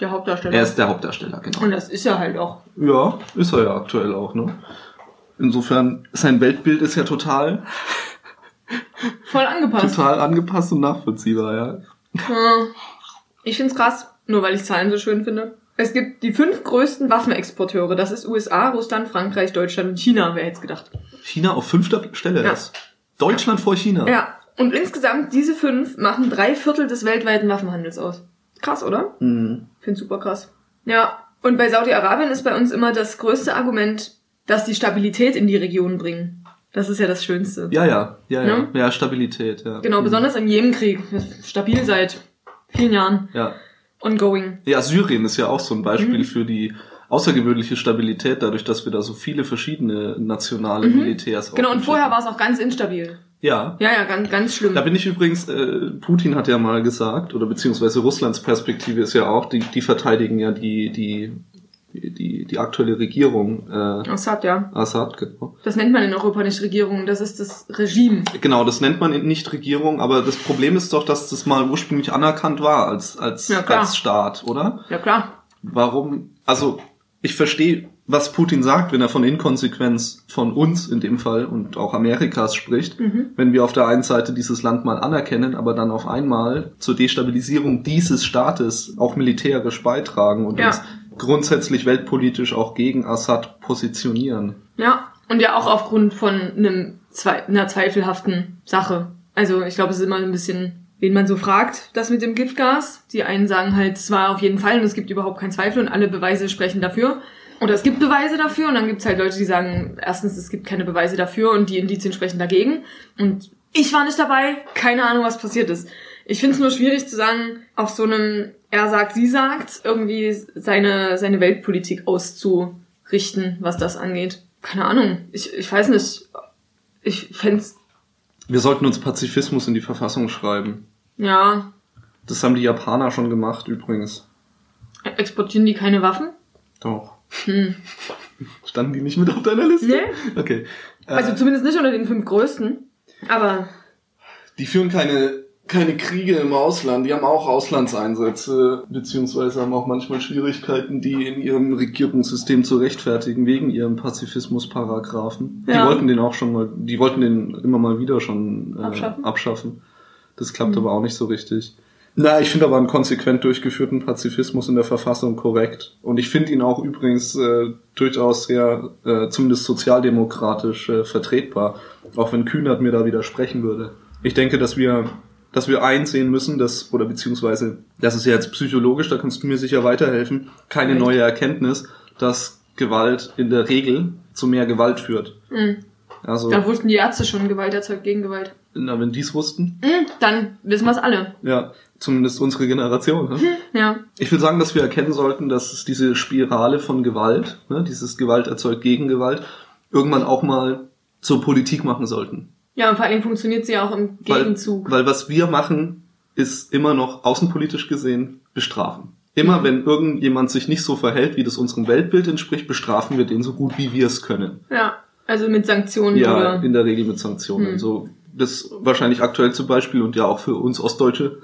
der Hauptdarsteller. er ist der Hauptdarsteller, genau. Und das ist er halt auch. Ja, ist er ja aktuell auch, ne? Insofern, sein Weltbild ist ja total, Voll angepasst. total angepasst und nachvollziehbar, ja. Äh, Ich find's krass, nur weil ich Zahlen so schön finde. Es gibt die fünf größten Waffenexporteure. Das ist USA, Russland, Frankreich, Deutschland und China, wer hätte gedacht. China auf fünfter Stelle Ja. erst. Deutschland vor China. Ja, und insgesamt diese fünf machen drei Viertel des weltweiten Waffenhandels aus. Krass, oder? Mhm. Finde super krass. Ja, und bei Saudi-Arabien ist bei uns immer das größte Argument, dass die Stabilität in die Region bringen. Das ist ja das Schönste. Ja, ja, ja, ja. Ne? Ja, Stabilität, ja. Genau, Mhm. besonders im Jemenkrieg. Stabil seit vielen Jahren. Ja. Ongoing. Ja, Syrien ist ja auch so ein Beispiel Mhm. für die außergewöhnliche Stabilität, dadurch, dass wir da so viele verschiedene nationale Militärs auch Genau, und vorher war es auch ganz instabil. Ja. Ja, ja, ganz, ganz schlimm. Da bin ich übrigens, äh, Putin hat ja mal gesagt, oder beziehungsweise Russlands Perspektive ist ja auch, die, die verteidigen ja die, die, die, die, die aktuelle Regierung, äh, Assad, ja. Assad, genau. Das nennt man in Europa nicht Regierung, das ist das Regime. Genau, das nennt man nicht Regierung, aber das Problem ist doch, dass das mal ursprünglich anerkannt war als, als, Ja, als Staat, oder? Ja, klar. warum, also ich verstehe, was Putin sagt, wenn er von Inkonsequenz von uns in dem Fall und auch Amerikas spricht, Mhm. wenn wir auf der einen Seite dieses Land mal anerkennen, aber dann auf einmal zur Destabilisierung dieses Staates auch militärisch beitragen und Ja. uns grundsätzlich weltpolitisch auch gegen Assad positionieren. Ja, und ja auch aufgrund von einem einer zweifelhaften Sache. Also ich glaube, es ist immer ein bisschen, wen man so fragt, das mit dem Giftgas. Die einen sagen halt, es war auf jeden Fall und es gibt überhaupt keinen Zweifel und alle Beweise sprechen dafür. Oder es gibt Beweise dafür und dann gibt es halt Leute, die sagen, erstens, es gibt keine Beweise dafür und die Indizien sprechen dagegen. Und ich war nicht dabei, keine Ahnung, was passiert ist. Ich finde es nur schwierig zu sagen, auf so einem er sagt, sie sagt, irgendwie seine, seine Weltpolitik auszurichten, was das angeht. Keine Ahnung. Ich, ich weiß nicht. Ich fänd's, Wir sollten uns Pazifismus in die Verfassung schreiben. ja, Das haben die Japaner schon gemacht übrigens. exportieren die keine Waffen? Doch. Hm. [LAUGHS] Standen die nicht mit auf deiner Liste? Nee. Okay. Äh, Also zumindest nicht unter den fünf größten. Aber Die führen keine, keine Kriege im Ausland, die haben auch Auslandseinsätze, beziehungsweise haben auch manchmal Schwierigkeiten, die in ihrem Regierungssystem zu rechtfertigen, wegen ihrem Pazifismus-Paragraphen. Die Ja. wollten den auch schon mal, die wollten den immer mal wieder schon äh, Abschaffen? abschaffen. Das klappt aber auch nicht so richtig. Na, ich finde aber einen konsequent durchgeführten Pazifismus in der Verfassung korrekt. Und ich finde ihn auch übrigens äh, durchaus sehr, äh, zumindest sozialdemokratisch äh, vertretbar. Auch wenn Kühnert mir da widersprechen würde. Ich denke, dass wir, dass wir einsehen müssen, dass, oder beziehungsweise, das ist ja jetzt psychologisch, da kannst du mir sicher weiterhelfen, keine neue Erkenntnis, dass Gewalt in der Regel zu mehr Gewalt führt. hm, Also, Da wussten die Ärzte schon, Gewalt erzeugt Gegengewalt. na, wenn die's wussten, Hm, dann wissen wir es alle. ja, zumindest unsere Generation. Ne? Ja. Ich will sagen, dass wir erkennen sollten, dass es diese Spirale von Gewalt, ne, dieses Gewalt erzeugt Gegengewalt, irgendwann auch mal zur Politik machen sollten. Ja, und vor allem funktioniert sie ja auch im Weil, Gegenzug. weil was wir machen, ist immer noch außenpolitisch gesehen bestrafen. Immer wenn irgendjemand sich nicht so verhält, wie das unserem Weltbild entspricht, bestrafen wir den so gut wie wir es können. ja, also mit Sanktionen Ja, oder. in der Regel mit Sanktionen. Hm. So, das wahrscheinlich aktuell zum Beispiel und ja auch für uns Ostdeutsche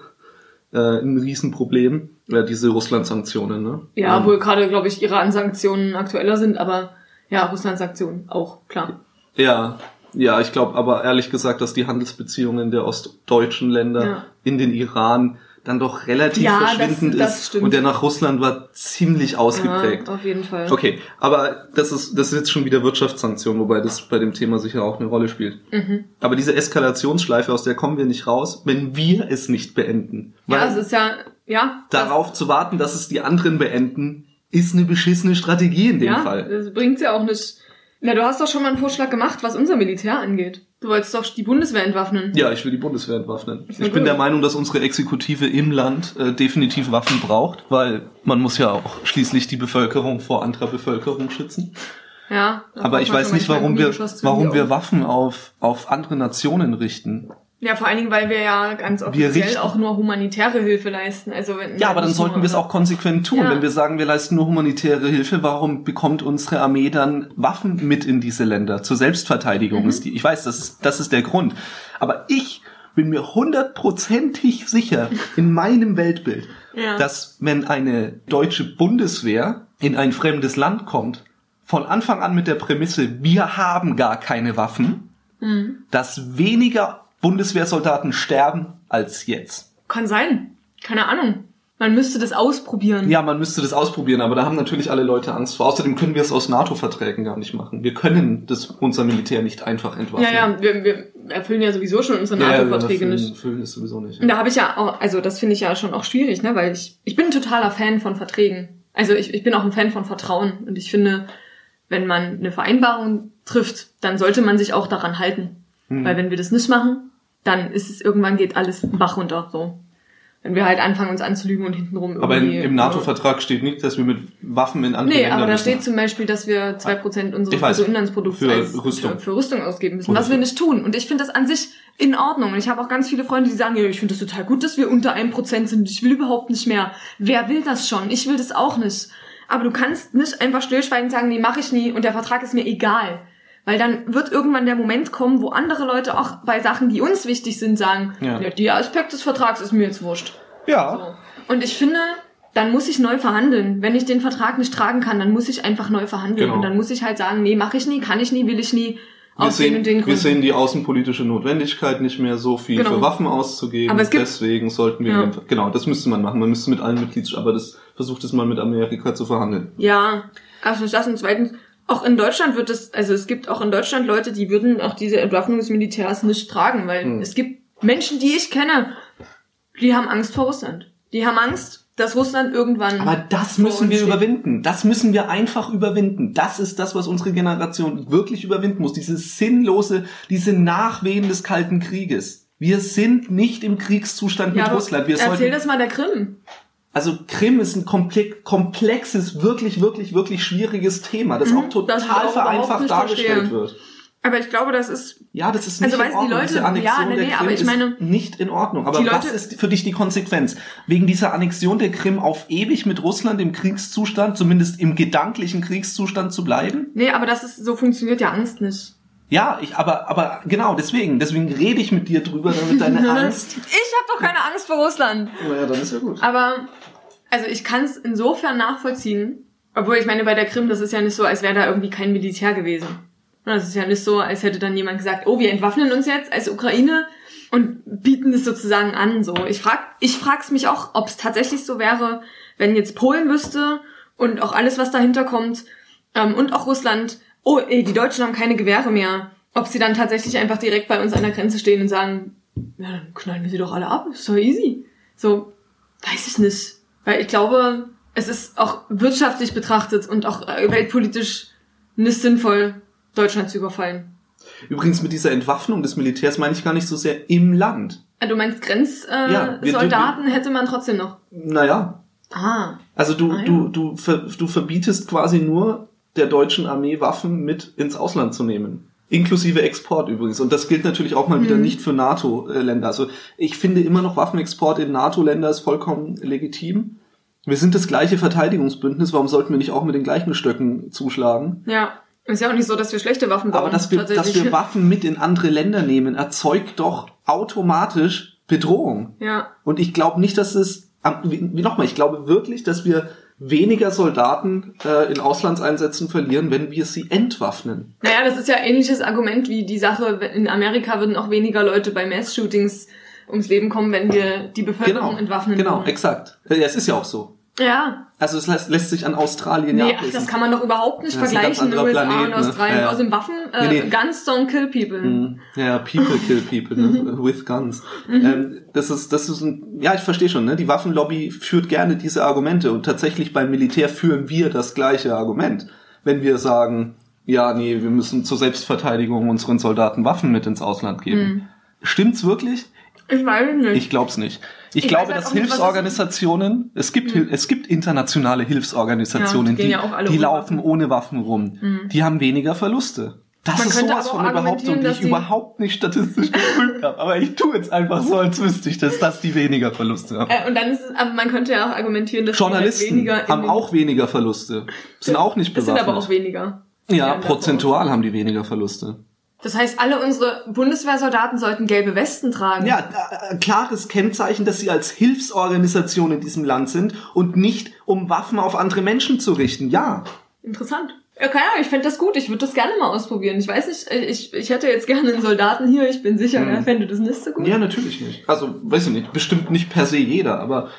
äh, ein Riesenproblem, ja, diese Russland-Sanktionen. Ne? Ja, Ähm, obwohl gerade, glaube ich, Iran-Sanktionen aktueller sind, aber ja, Russland-Sanktionen auch, klar. Ja, ja, ich glaube aber ehrlich gesagt, dass die Handelsbeziehungen der ostdeutschen Länder Ja. in den Iran dann doch relativ Ja, das- verschwindend das ist stimmt. und der nach Russland war ziemlich ausgeprägt. Ja, auf jeden Fall. Okay, aber das ist, das ist jetzt schon wieder Wirtschaftssanktion, wobei das bei dem Thema sicher auch eine Rolle spielt. Mhm. Aber diese Eskalationsschleife, aus der kommen wir nicht raus, wenn wir es nicht beenden. Ja, Weil es ist ja, ja. darauf zu warten, dass es die anderen beenden, ist eine beschissene Strategie in das, dem ja, Fall. das bringt's ja auch nicht. Na, du hast doch schon mal einen Vorschlag gemacht, was unser Militär angeht. Du wolltest doch die Bundeswehr entwaffnen. Ja, ich will die Bundeswehr entwaffnen. Ich bin gut. der Meinung, dass unsere Exekutive im Land äh, definitiv Waffen braucht, weil man muss ja auch schließlich die Bevölkerung vor anderer Bevölkerung schützen. Ja. Aber ich weiß nicht, warum wir, warum wir. Waffen auf, auf andere Nationen richten. Ja, vor allen Dingen, weil wir ja ganz offiziell auch nur humanitäre Hilfe leisten. Also wenn, Ja, aber dann sollten wir es auch konsequent tun. Ja. Wenn wir sagen, wir leisten nur humanitäre Hilfe, warum bekommt unsere Armee dann Waffen mit in diese Länder? Zur Selbstverteidigung Mhm. ist die. Ich weiß, das ist, das ist der Grund. Aber ich bin mir hundertprozentig sicher in meinem Weltbild, Ja. dass wenn eine deutsche Bundeswehr in ein fremdes Land kommt, von Anfang an mit der Prämisse, wir haben gar keine Waffen, Mhm. dass weniger Bundeswehrsoldaten sterben als jetzt. Kann sein. Keine Ahnung. Man müsste das ausprobieren. Ja, man müsste das ausprobieren, aber da haben natürlich alle Leute Angst vor. Außerdem können wir es aus NATO-Verträgen gar nicht machen. Wir können das, unser Militär nicht einfach entwaffnen. ja, ja wir, wir erfüllen ja sowieso schon unsere Ja, ja, NATO-Verträge wir nicht. erfüllen- erfüllen es sowieso nicht. Und da habe ich ja auch, also das finde ich ja schon auch schwierig, ne? Weil ich, ich bin ein totaler Fan von Verträgen. Also ich, ich bin auch ein Fan von Vertrauen. Und ich finde, wenn man eine Vereinbarung trifft, dann sollte man sich auch daran halten. Hm. Weil wenn wir das nicht machen, dann ist es irgendwann geht alles Bach runter. So. Wenn wir halt anfangen, uns anzulügen und hintenrum irgendwie. Aber in, im NATO-Vertrag steht nicht, dass wir mit Waffen in andere Nee, Länder aber da müssen. steht zum Beispiel, dass wir zwei Prozent unseres. Bruttoinlandsprodukts Für als, Rüstung. Für, für Rüstung ausgeben müssen, was wir nicht tun. Und ich finde das an sich in Ordnung. Und ich habe auch ganz viele Freunde, die sagen, ja, ich finde das total gut, dass wir unter einem Prozent sind. Ich will überhaupt nicht mehr. Wer will das schon? Ich will das auch nicht. Aber du kannst nicht einfach stillschweigend sagen, nee, mache ich nie und der Vertrag ist mir egal. Weil dann wird irgendwann der Moment kommen, wo andere Leute auch bei Sachen, die uns wichtig sind, sagen, Ja. ja, der Aspekt des Vertrags ist mir jetzt wurscht. Ja. So. Und ich finde, dann muss ich neu verhandeln. Wenn ich den Vertrag nicht tragen kann, dann muss ich einfach neu verhandeln. Genau. Und dann muss ich halt sagen, nee, mache ich nie, kann ich nie, will ich nie. Wir sehen, wir sehen die außenpolitische Notwendigkeit nicht mehr so viel Genau. für Waffen auszugeben. Aber es gibt- Deswegen sollten wir Ja. genau, das müsste man machen. Man müsste mit allen Mitgliedstaaten, aber das versucht es mal mit Amerika zu verhandeln. Ja, also das und zweitens, auch in Deutschland wird es, also es gibt auch in Deutschland Leute, die würden auch diese Entwaffnung des Militärs nicht tragen, weil Hm. es gibt Menschen, die ich kenne, die haben Angst vor Russland. Die haben Angst, dass Russland irgendwann. Aber das müssen wir steht. überwinden. Das müssen wir einfach überwinden. Das ist das, was unsere Generation wirklich überwinden muss. Dieses sinnlose, diese Nachwehen des Kalten Krieges. Wir sind nicht im Kriegszustand ja, mit Russland. Wir erzähl sollten, das mal der Krim. Also Krim ist ein komple komplexes, wirklich, wirklich, wirklich schwieriges Thema, das Mhm, auch das total ich auch vereinfacht dargestellt verstehe. wird. Aber ich glaube, das ist Ja, das ist nicht Also, in die Ordnung. Leute- Diese Annexion ja, nee, der Krim aber ich meine, ist nicht in Ordnung. Aber die was Leute- ist für dich die Konsequenz? Wegen dieser Annexion der Krim auf ewig mit Russland im Kriegszustand, zumindest im gedanklichen Kriegszustand zu bleiben? Nee, aber das ist, so funktioniert ja Angst nicht. Ja, ich, aber, aber genau, deswegen, deswegen rede ich mit dir drüber, damit deine [LAUGHS] Angst. Ich habe doch keine Angst vor Russland. naja, dann ist ja gut. Aber, also ich kann es insofern nachvollziehen, obwohl ich meine, bei der Krim, das ist ja nicht so, als wäre da irgendwie kein Militär gewesen. Das ist ja nicht so, als hätte dann jemand gesagt, oh, wir entwaffnen uns jetzt als Ukraine und bieten es sozusagen an. So, ich frag, ich frag's mich auch, ob es tatsächlich so wäre, wenn jetzt Polen wüsste und auch alles, was dahinter kommt, ähm, und auch Russland, oh, ey, die Deutschen haben keine Gewehre mehr, ob sie dann tatsächlich einfach direkt bei uns an der Grenze stehen und sagen, ja, dann knallen wir sie doch alle ab, ist doch easy. So, weiß ich nicht. Weil ich glaube, es ist auch wirtschaftlich betrachtet und auch äh, weltpolitisch nicht sinnvoll, Deutschland zu überfallen. Übrigens mit dieser Entwaffnung des Militärs meine ich gar nicht so sehr im Land. Ah, Du meinst Ja, Grenzsoldaten wir- äh, Soldaten hätte man trotzdem noch. Naja, Ah. also du, Ah, ja. du, du, ver, du verbietest quasi nur der deutschen Armee Waffen mit ins Ausland zu nehmen. Inklusive Export übrigens. Und das gilt natürlich auch mal wieder Mhm. nicht für NATO-Länder. Also ich finde immer noch Waffenexport in NATO-Länder ist vollkommen legitim. Wir sind das gleiche Verteidigungsbündnis, warum sollten wir nicht auch mit den gleichen Stöcken zuschlagen? Ja. Ist ja auch nicht so, dass wir schlechte Waffen bauen. Aber dass wir, dass wir Waffen mit in andere Länder nehmen, erzeugt doch automatisch Bedrohung. Ja. Und ich glaube nicht, dass es, wie nochmal, ich glaube wirklich, dass wir weniger Soldaten äh, in Auslandseinsätzen verlieren, wenn wir sie entwaffnen. Naja, das ist ja ähnliches Argument wie die Sache, in Amerika würden auch weniger Leute bei Mass-Shootings ums Leben kommen, wenn wir die Bevölkerung entwaffnen genau, würden. exakt. Ja, es ist ja auch so. Ja. Also es lässt, lässt sich an Australien Nee, ja ablesen. das kann man doch überhaupt nicht das vergleichen, USA Planet, und ne? Australien. Ja, ja. Aus dem Waffen, äh, Nee, nee. Guns don't kill people. Mhm. Ja, people kill people, ne? with guns. Ähm, das ist, das ist ein, ja, ich verstehe schon, ne? Die Waffenlobby führt gerne diese Argumente und tatsächlich beim Militär führen wir das gleiche Argument. Wenn wir sagen, ja, nee, wir müssen zur Selbstverteidigung unseren Soldaten Waffen mit ins Ausland geben. Stimmt's wirklich? Ich weiß nicht. Ich glaub's nicht. Ich, Ich glaube, halt dass das- Hilfsorganisationen, es gibt, Hil- es gibt internationale Hilfsorganisationen, Ja, die ja die laufen Waffen. ohne Waffen rum. Die haben weniger Verluste. Das Man ist sowas von argumentieren, die ich überhaupt nicht statistisch geprüft habe. Aber ich tue jetzt einfach so, als wüsste ich das, dass die weniger Verluste haben. äh, und dann ist es, aber man könnte ja auch argumentieren, dass die halt Journalisten weniger haben auch weniger Verluste. Sind auch nicht Das sind bewaffnet. aber auch weniger. Ja, prozentual haben die weniger Verluste. Das heißt, alle unsere Bundeswehrsoldaten sollten gelbe Westen tragen. Ja, äh, klares Kennzeichen, dass sie als Hilfsorganisation in diesem Land sind und nicht um Waffen auf andere Menschen zu richten. Ja. Interessant. Ja, keine Ahnung, ich fände das gut. Ich würde das gerne mal ausprobieren. Ich weiß nicht, äh, ich, ich hätte jetzt gerne einen Soldaten hier. Ich bin sicher, Mhm. er fände das nicht so gut. Ja, natürlich nicht. Also, weiß ich nicht, bestimmt nicht per se jeder, aber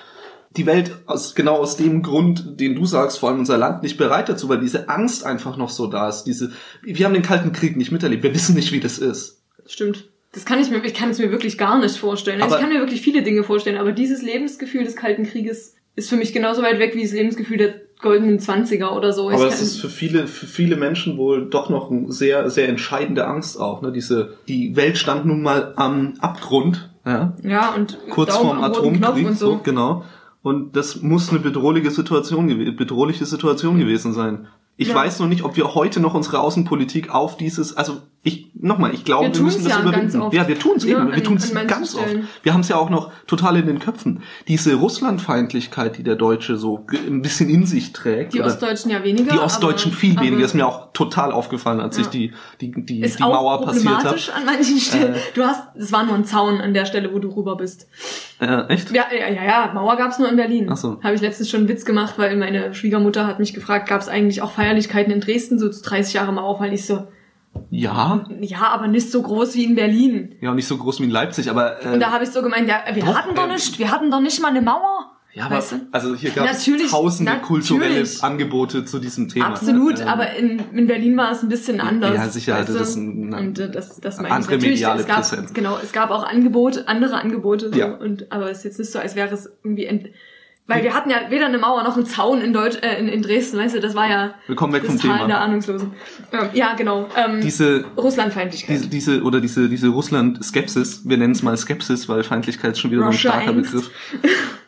die Welt aus genau aus dem Grund, den du sagst, vor allem unser Land nicht bereit dazu, weil diese Angst einfach noch so da ist. Diese, wir haben den Kalten Krieg nicht miterlebt. Wir wissen nicht, wie das ist. Stimmt. Das kann ich mir, ich kann es mir wirklich gar nicht vorstellen. Also Aber- ich kann mir wirklich viele Dinge vorstellen, aber dieses Lebensgefühl des Kalten Krieges ist für mich genauso weit weg wie das Lebensgefühl der goldenen Zwanziger oder so. Aber es ist für viele, für viele Menschen wohl doch noch eine sehr, sehr entscheidende Angst auch. Ne? Diese, die Welt stand nun mal am Abgrund. Ja? ja, und kurz Daumen vorm Atomkrieg, und so. so. genau. Und das muss eine bedrohliche Situation, bedrohliche Situation gewesen sein. Ich Ja. weiß noch nicht, ob wir heute noch unsere Außenpolitik auf dieses, also ich nochmal, ich glaube, Wir wir, müssen das ja überwinden. Ja, wir tun es Ja, eben, wir tun es ganz Stellen. oft. Wir haben es ja auch noch total in den Köpfen. Diese Russlandfeindlichkeit, die der Deutsche so ein bisschen in sich trägt. Die Ostdeutschen ja weniger. die Ostdeutschen aber, viel aber weniger. Ist mir auch total aufgefallen, als Ja. ich die, die, die, ist die auch Mauer passiert habe. an manchen Stellen. Äh. Du hast, es war nur ein Zaun an der Stelle, wo du rüber bist. Äh, echt? Ja, ja, ja, ja Mauer gab's nur in Berlin. Ach so. Habe ich letztens schon einen Witz gemacht, weil meine Schwiegermutter hat mich gefragt, gab's eigentlich auch Feierlichkeiten in Dresden, so zu 30 Jahre Mauerfall? Ich so, Ja. ja, aber nicht so groß wie in Berlin. Ja, nicht so groß wie in Leipzig, aber äh, Und da habe ich so gemeint, ja, wir Doch, hatten doch äh, nicht, wir hatten doch nicht mal eine Mauer. Ja, aber Weißt du? also hier gab es tausende natürlich. kulturelle Angebote zu diesem Thema. Absolut, Ähm, aber in, in Berlin war es ein bisschen anders. Ja, sicher, weißt das du? ist ein- und äh, das, das meine andere ich natürlich. mediale es gab, Präsenz. Genau, es gab auch Angebote, andere Angebote, so, Ja. und aber es ist jetzt nicht so, als wäre es irgendwie weil wir hatten ja weder eine Mauer noch einen Zaun in Deutsch, äh, in, in Dresden, weißt du, das war ja Wir kommen weg vom Thema. der Ahnungslosen. Ähm, ja, genau. Ähm, Diese, Russlandfeindlichkeit. diese, diese, oder diese, diese Russland-Skepsis, wir nennen es mal Skepsis, weil Feindlichkeit ist schon wieder Russia so ein starker Angst. Begriff.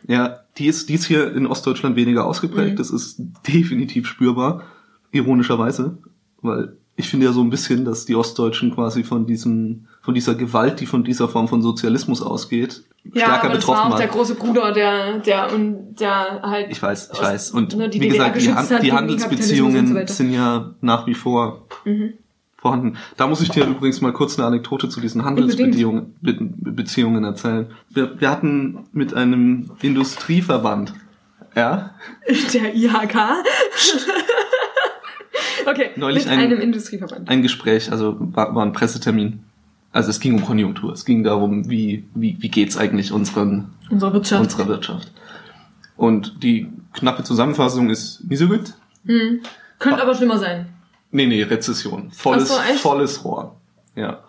Ja, die ist, die ist hier in Ostdeutschland weniger ausgeprägt, Mhm. das ist definitiv spürbar, ironischerweise, weil ich finde ja so ein bisschen, dass die Ostdeutschen quasi von diesem, von dieser Gewalt, die von dieser Form von Sozialismus ausgeht, ja, stärker aber das betroffen war auch waren. der große Bruder, der, der, und der halt. Ich weiß, ich weiß. Und ne, wie DDR gesagt, die, Han die Handelsbeziehungen so sind ja nach wie vor Mhm. vorhanden. Da muss ich dir übrigens mal kurz eine Anekdote zu diesen Handelsbeziehungen Be Beziehungen erzählen. Wir, wir hatten mit einem Industrieverband, ja, [LAUGHS] Der IHK. [LAUGHS] okay, Neulich mit ein- einem Industrieverband. ein Gespräch, also war, war ein Pressetermin. Also es ging um Konjunktur, es ging darum, wie, wie, wie geht's eigentlich unseren, Unsere Wirtschaft. unserer Wirtschaft. Und die knappe Zusammenfassung ist nie so gut. Hm. Könnte aber schlimmer sein. Nee, nee, Rezession. Volles, so, volles Rohr. Ja.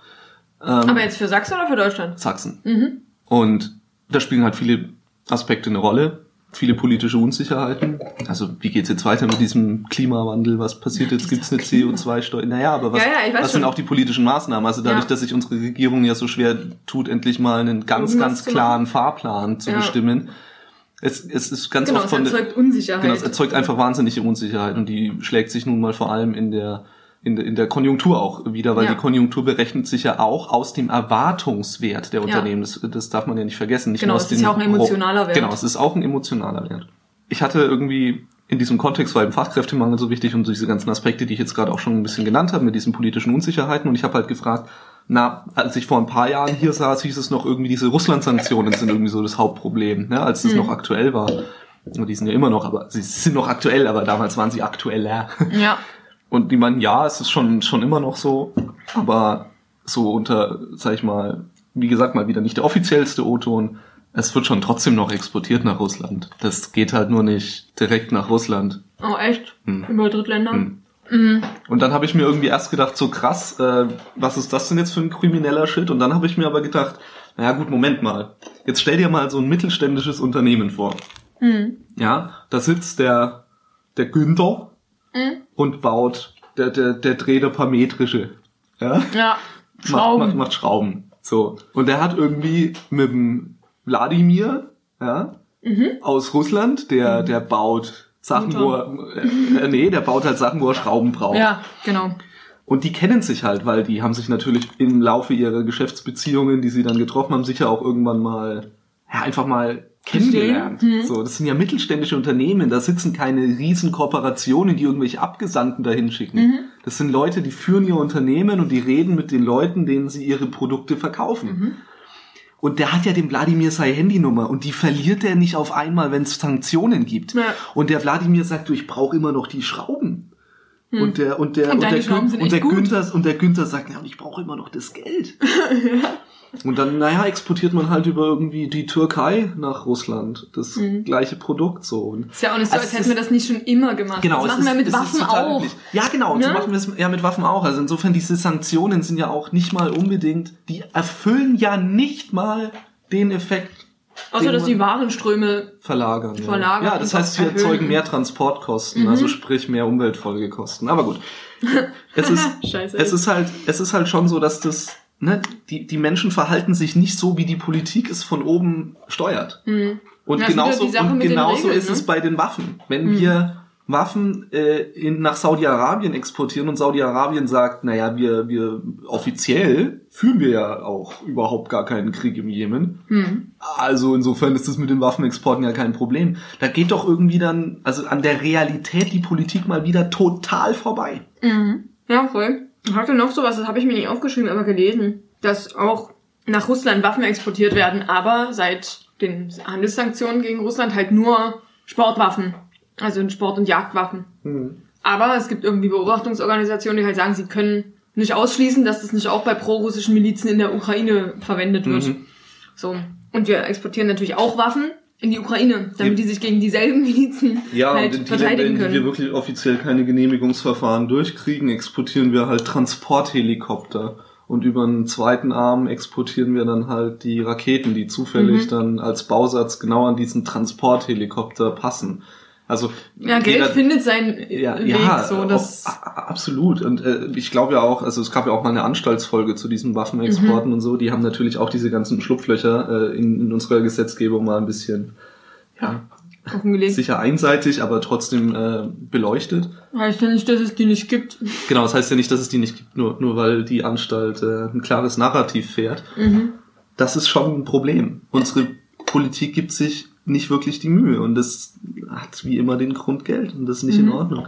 Ähm, Aber jetzt für Sachsen oder für Deutschland? Sachsen. Mhm. Und da spielen halt viele Aspekte eine Rolle. Viele politische Unsicherheiten. Also wie geht's jetzt weiter mit diesem Klimawandel? Was passiert jetzt? Gibt's eine CO2-Steuer? Naja, aber was, Ja, ja, was sind auch die politischen Maßnahmen? Also dadurch, Ja. dass sich unsere Regierung ja so schwer tut, endlich mal einen ganz, ganz klaren Fahrplan zu bestimmen. Es, es ist ganz Genau, oft es von der- erzeugt Unsicherheit. Genau, es erzeugt einfach wahnsinnige Unsicherheit und die schlägt sich nun mal vor allem in der in der, in der Konjunktur auch wieder, weil Ja. die Konjunktur berechnet sich ja auch aus dem Erwartungswert der Ja. Unternehmen. Das, das darf man ja nicht vergessen. Nicht Genau, es ist ja auch ein emotionaler Wert. Genau, es ist auch ein emotionaler Wert. Ich hatte irgendwie in diesem Kontext war eben Fachkräftemangel so wichtig und diese ganzen Aspekte, die ich jetzt gerade auch schon ein bisschen genannt habe, mit diesen politischen Unsicherheiten. Und ich habe halt gefragt, na, als ich vor ein paar Jahren hier saß, hieß es noch irgendwie, diese Russland-Sanktionen sind irgendwie so das Hauptproblem, ne, als es Mhm. noch aktuell war. Und die sind ja immer noch, aber sie sind noch aktuell, aber damals waren sie aktueller. ja. [LAUGHS] Und die meinen, ja, es ist schon, schon immer noch so, aber so unter, sag ich mal, wie gesagt, mal wieder nicht der offiziellste O-Ton. Es wird schon trotzdem noch exportiert nach Russland. Das geht halt nur nicht direkt nach Russland. Oh, echt? Hm. Über Drittländer? Hm. Mhm. Und dann habe ich mir irgendwie erst gedacht, so krass, äh, was ist das denn jetzt für ein krimineller Shit? Und dann habe ich mir aber gedacht, naja gut, Moment mal. Jetzt stell dir mal so ein mittelständisches Unternehmen vor. Mhm. Ja, da sitzt der, der Günther Mhm. und baut, der, der, der dreht ein paar metrische. Ja? Ja. Macht, Schrauben. macht, macht Schrauben. So. Und der hat irgendwie mit dem Wladimir, ja, Mhm. aus Russland, der, der baut Sachen, wo er, äh, nee, der baut halt Sachen, wo er Schrauben braucht. Ja, genau. Und die kennen sich halt, weil die haben sich natürlich im Laufe ihrer Geschäftsbeziehungen, die sie dann getroffen haben, sicher auch irgendwann mal, ja, einfach mal kennengelernt. Mhm. So, das sind ja mittelständische Unternehmen, da sitzen keine riesen Kooperationen, die irgendwelche Abgesandten dahin schicken. Mhm. Das sind Leute, die führen ihr Unternehmen und die reden mit den Leuten, denen sie ihre Produkte verkaufen. Mhm. Und der hat ja dem Wladimir seine Handynummer und die verliert er nicht auf einmal, wenn es Sanktionen gibt. Ja. Und der Wladimir sagt, du, ich brauche immer noch die Schrauben. Und der und der Hm. Und deine der, Gün- und der. Günther und der Günther sagt, ja, und ich brauche immer noch das Geld. [LAUGHS] Und dann, naja, exportiert man halt über irgendwie die Türkei nach Russland. Das Mhm. gleiche Produkt so. Und Ist ja auch nicht so, Also als hätten wir das nicht schon immer gemacht. Genau, das machen wir ist- mit es ist Waffen auch. üblich. Ja, genau, so Ne? machen wir es ja mit Waffen auch. Also insofern, diese Sanktionen sind ja auch nicht mal unbedingt, die erfüllen ja nicht mal den Effekt, Außer, dass die Warenströme verlagern. Ja. Verlagern ja, das heißt, wir erhöhen. erzeugen mehr Transportkosten, Mhm. also sprich mehr Umweltfolgekosten. Aber gut. [LAUGHS] Es ist, Scheiße. es ist halt, es ist halt schon so, dass das, ne, die, die Menschen verhalten sich nicht so, wie die Politik es von oben steuert. Mhm. Und ist genauso, und genauso Regeln, ist ne? es bei den Waffen. Wenn Mhm. wir Waffen äh, in, nach Saudi-Arabien exportieren und Saudi-Arabien sagt, naja, wir, wir offiziell führen wir ja auch überhaupt gar keinen Krieg im Jemen. Hm. Also insofern ist das mit den Waffenexporten ja kein Problem. Da geht doch irgendwie dann, also an der Realität die Politik mal wieder total vorbei. Mhm. Ja, voll. Hatte noch sowas, das habe ich mir nicht aufgeschrieben, aber gelesen, dass auch nach Russland Waffen exportiert werden, aber seit den Handelssanktionen gegen Russland halt nur Sportwaffen. Also Sport- und Jagdwaffen. Aber es gibt irgendwie Beobachtungsorganisationen, die halt sagen, sie können nicht ausschließen, dass das nicht auch bei prorussischen Milizen in der Ukraine verwendet wird. Mhm. So. Und wir exportieren natürlich auch Waffen in die Ukraine, damit die sich gegen dieselben Milizen Ja, halt und in die verteidigen Länder, die wir können. wirklich offiziell keine Genehmigungsverfahren durchkriegen, exportieren wir halt Transporthelikopter. Und über einen zweiten Arm exportieren wir dann halt die Raketen, die zufällig Mhm. dann als Bausatz genau an diesen Transporthelikopter passen. Also Ja, Geld jeder- findet seinen ja, Weg, ja, so das. auch, a- absolut. Und äh, ich glaube ja auch, also es gab ja auch mal eine Anstaltsfolge zu diesen Waffenexporten Mhm. und so, die haben natürlich auch diese ganzen Schlupflöcher äh, in, in unserer Gesetzgebung mal ein bisschen ja, sicher einseitig, aber trotzdem äh, beleuchtet. Heißt ja nicht, dass es die nicht gibt. Genau, das heißt ja nicht, dass es die nicht gibt, nur, nur weil die Anstalt äh, ein klares Narrativ fährt. Mhm. Das ist schon ein Problem. Unsere Politik gibt sich nicht wirklich die Mühe und das hat wie immer den Grund Geld und das ist nicht in Mhm. Ordnung.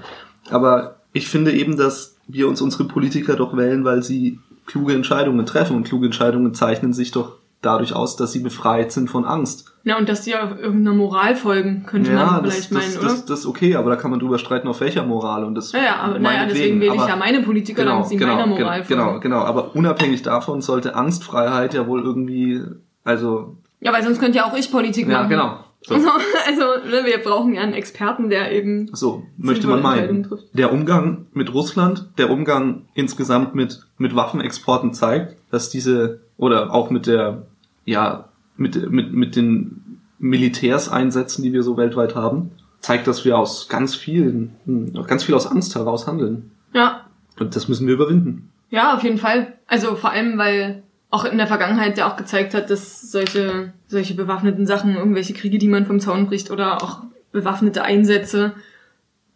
Aber ich finde eben, dass wir uns unsere Politiker doch wählen, weil sie kluge Entscheidungen treffen und kluge Entscheidungen zeichnen sich doch dadurch aus, dass sie befreit sind von Angst. Ja, und dass die auf irgendeiner Moral folgen, könnte man das, vielleicht das, meinen, das, oder? das, ist okay, aber da kann man drüber streiten, auf welcher Moral und das ja, ja, aber naja, deswegen wähle ich ja meine Politiker, damit sie meiner Moral genau, folgen. genau, genau. Aber unabhängig davon sollte Angstfreiheit ja wohl irgendwie, also, Ja, weil sonst könnte ja auch ich Politik ja, machen. genau. So, Also, also ne, wir brauchen ja einen Experten, der eben so möchte man meinen. Der Umgang mit Russland, der Umgang insgesamt mit, mit Waffenexporten zeigt, dass diese, oder auch mit der, ja, mit, mit, mit den Militärs einsetzen, die wir so weltweit haben, zeigt, dass wir aus ganz vielen, hm, ganz viel aus Angst heraus handeln. Ja, Und das müssen wir überwinden. Ja, auf jeden Fall. Also vor allem, weil auch in der Vergangenheit ja auch gezeigt hat, dass solche, solche bewaffneten Sachen, irgendwelche Kriege, die man vom Zaun bricht oder auch bewaffnete Einsätze,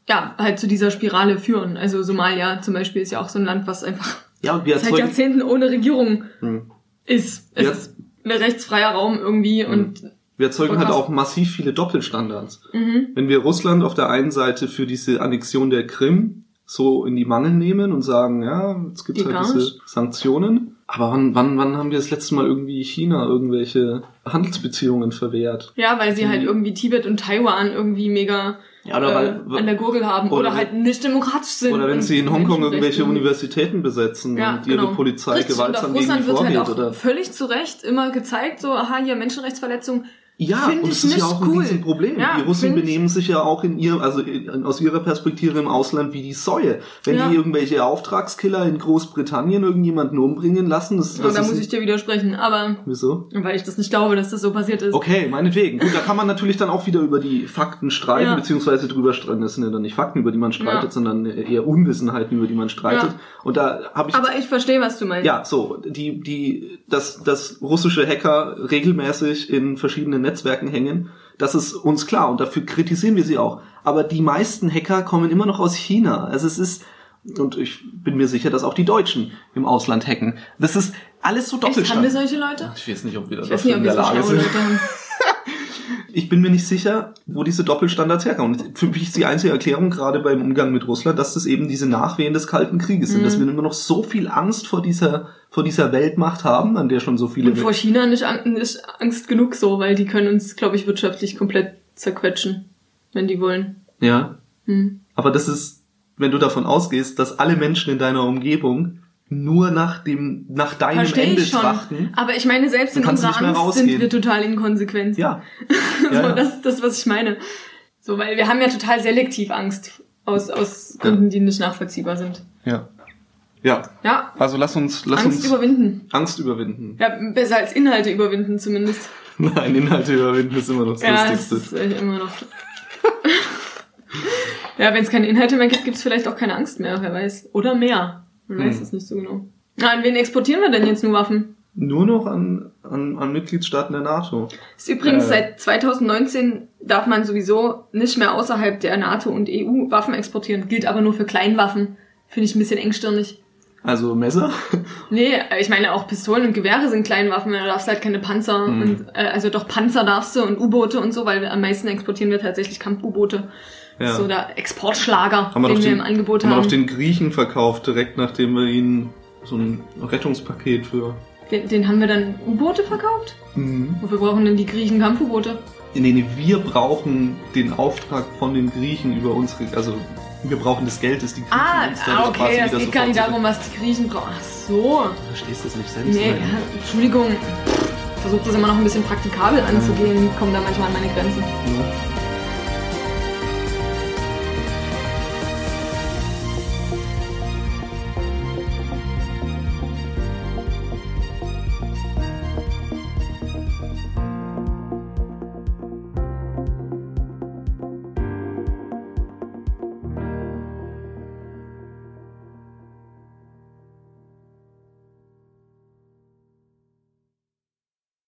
ja, halt zu dieser Spirale führen. Also Somalia zum Beispiel ist ja auch so ein Land, was einfach Ja, seit Jahrzehnten ohne Regierung Hm. ist. Es Ja. ist ein rechtsfreier Raum irgendwie und wir erzeugen halt auch massiv viele Doppelstandards. mhm. Wenn wir Russland auf der einen Seite für diese Annexion der Krim so in die Mangel nehmen und sagen, ja, gibt es Geht halt diese. Sanktionen. Aber wann, wann, wann haben wir das letzte Mal irgendwie China irgendwelche Handelsbeziehungen verwehrt? ja, weil sie halt Die- irgendwie Tibet und Taiwan irgendwie mega Ja, oder, äh, weil, an der Gurgel haben oder, oder halt nicht demokratisch sind. oder wenn und sie in Hongkong irgendwelche Universitäten besetzen Ja, und ihre genau. Polizei Richtig, und gewaltsam auf gegen die Russland wird halt vorgeht. auch oder völlig zu Recht immer gezeigt, so, aha, hier Menschenrechtsverletzung. Ja, Find und es ist ja auch ein cool. Riesenproblem. Ja, die Russen benehmen sich ja auch in ihr, also in, aus ihrer Perspektive im Ausland wie die Säue. Wenn Ja. die irgendwelche Auftragskiller in Großbritannien irgendjemanden umbringen lassen, das, Und das da ist, muss ich dir widersprechen, aber Wieso? weil ich das nicht glaube, dass das so passiert ist. Okay, meinetwegen. Gut, da kann man natürlich dann auch wieder über die Fakten streiten, Ja. beziehungsweise drüber streiten. Das sind ja dann nicht Fakten, über die man streitet, Ja. sondern eher Unwissenheiten, über die man streitet. Ja. Und da habe ich Aber ich verstehe, was du meinst. ja, so, die, die, dass, dass russische Hacker regelmäßig in verschiedenen Netzwerken hängen, das ist uns klar und dafür kritisieren wir sie auch. Aber die meisten Hacker kommen immer noch aus China. Also es ist, und ich bin mir sicher, dass auch die Deutschen im Ausland hacken. Das ist alles so Echt, haben wir solche Leute? Ich weiß nicht, ob wir da nicht, ob wir so haben. Ich bin mir nicht sicher, wo diese Doppelstandards herkommen. Für mich ist die einzige Erklärung gerade beim Umgang mit Russland, dass das eben diese Nachwehen des Kalten Krieges sind, Mhm. dass wir immer noch so viel Angst vor dieser, vor dieser Weltmacht haben, an der schon so viele Und vor China nicht, nicht Angst genug so, weil die können uns, glaube ich, wirtschaftlich komplett zerquetschen, wenn die wollen. Ja, Hm. aber das ist, wenn du davon ausgehst, dass alle Menschen in deiner Umgebung nur nach dem, nach deinem Verstehe Ende ich schon. trachten. Aber ich meine, selbst in unserer Angst sind wir total inkonsequent. Ja. [LAUGHS] so, ja, ja. Das ist das, was ich meine. So, weil wir haben ja total selektiv Angst. Aus, aus Gründen, die nicht nachvollziehbar sind. ja. Ja. Ja, Also lass uns, lass Angst uns überwinden. Angst überwinden. Ja, besser als Inhalte überwinden zumindest. [LAUGHS] Nein, Inhalte überwinden ist immer noch das Ja, das Lustigste. ist äh, immer noch. [LAUGHS] ja, wenn es keine Inhalte mehr gibt, gibt es vielleicht auch keine Angst mehr, wer weiß. Oder mehr. Man weiß Hm. es nicht so genau. Na, an wen exportieren wir denn jetzt nur Waffen? Nur noch an, an, an Mitgliedstaaten der NATO. Ist übrigens Äh. seit 2019 darf man sowieso nicht mehr außerhalb der NATO und EU Waffen exportieren. Gilt aber nur für Kleinwaffen. Finde ich ein bisschen engstirnig. Also Messer? [LAUGHS] Nee, ich meine auch Pistolen und Gewehre sind Kleinwaffen, da darfst du halt keine Panzer Hm. und äh, also doch Panzer darfst du und U-Boote und so, weil am meisten exportieren wir tatsächlich Kampf-U-Boote. Ja. So der Exportschlager, haben wir den wir den, im Angebot haben wir haben. doch den Griechen verkauft, direkt nachdem wir ihnen so ein Rettungspaket für... Den, den haben wir dann U-Boote verkauft? Mhm. Wofür brauchen denn die Griechen Kampf-U-Boote? Nee, nee, wir brauchen den Auftrag von den Griechen über unsere... Also wir brauchen das Geld, das die Griechen Ah, uns ah dadurch okay, quasi das geht gar nicht darum, was die Griechen brauchen. Ach so. zurück- Verstehst du das nicht selbst? Nee, ja, Entschuldigung. Versuche das immer noch ein bisschen praktikabel anzugehen, komme da manchmal an meine Grenzen. Ja.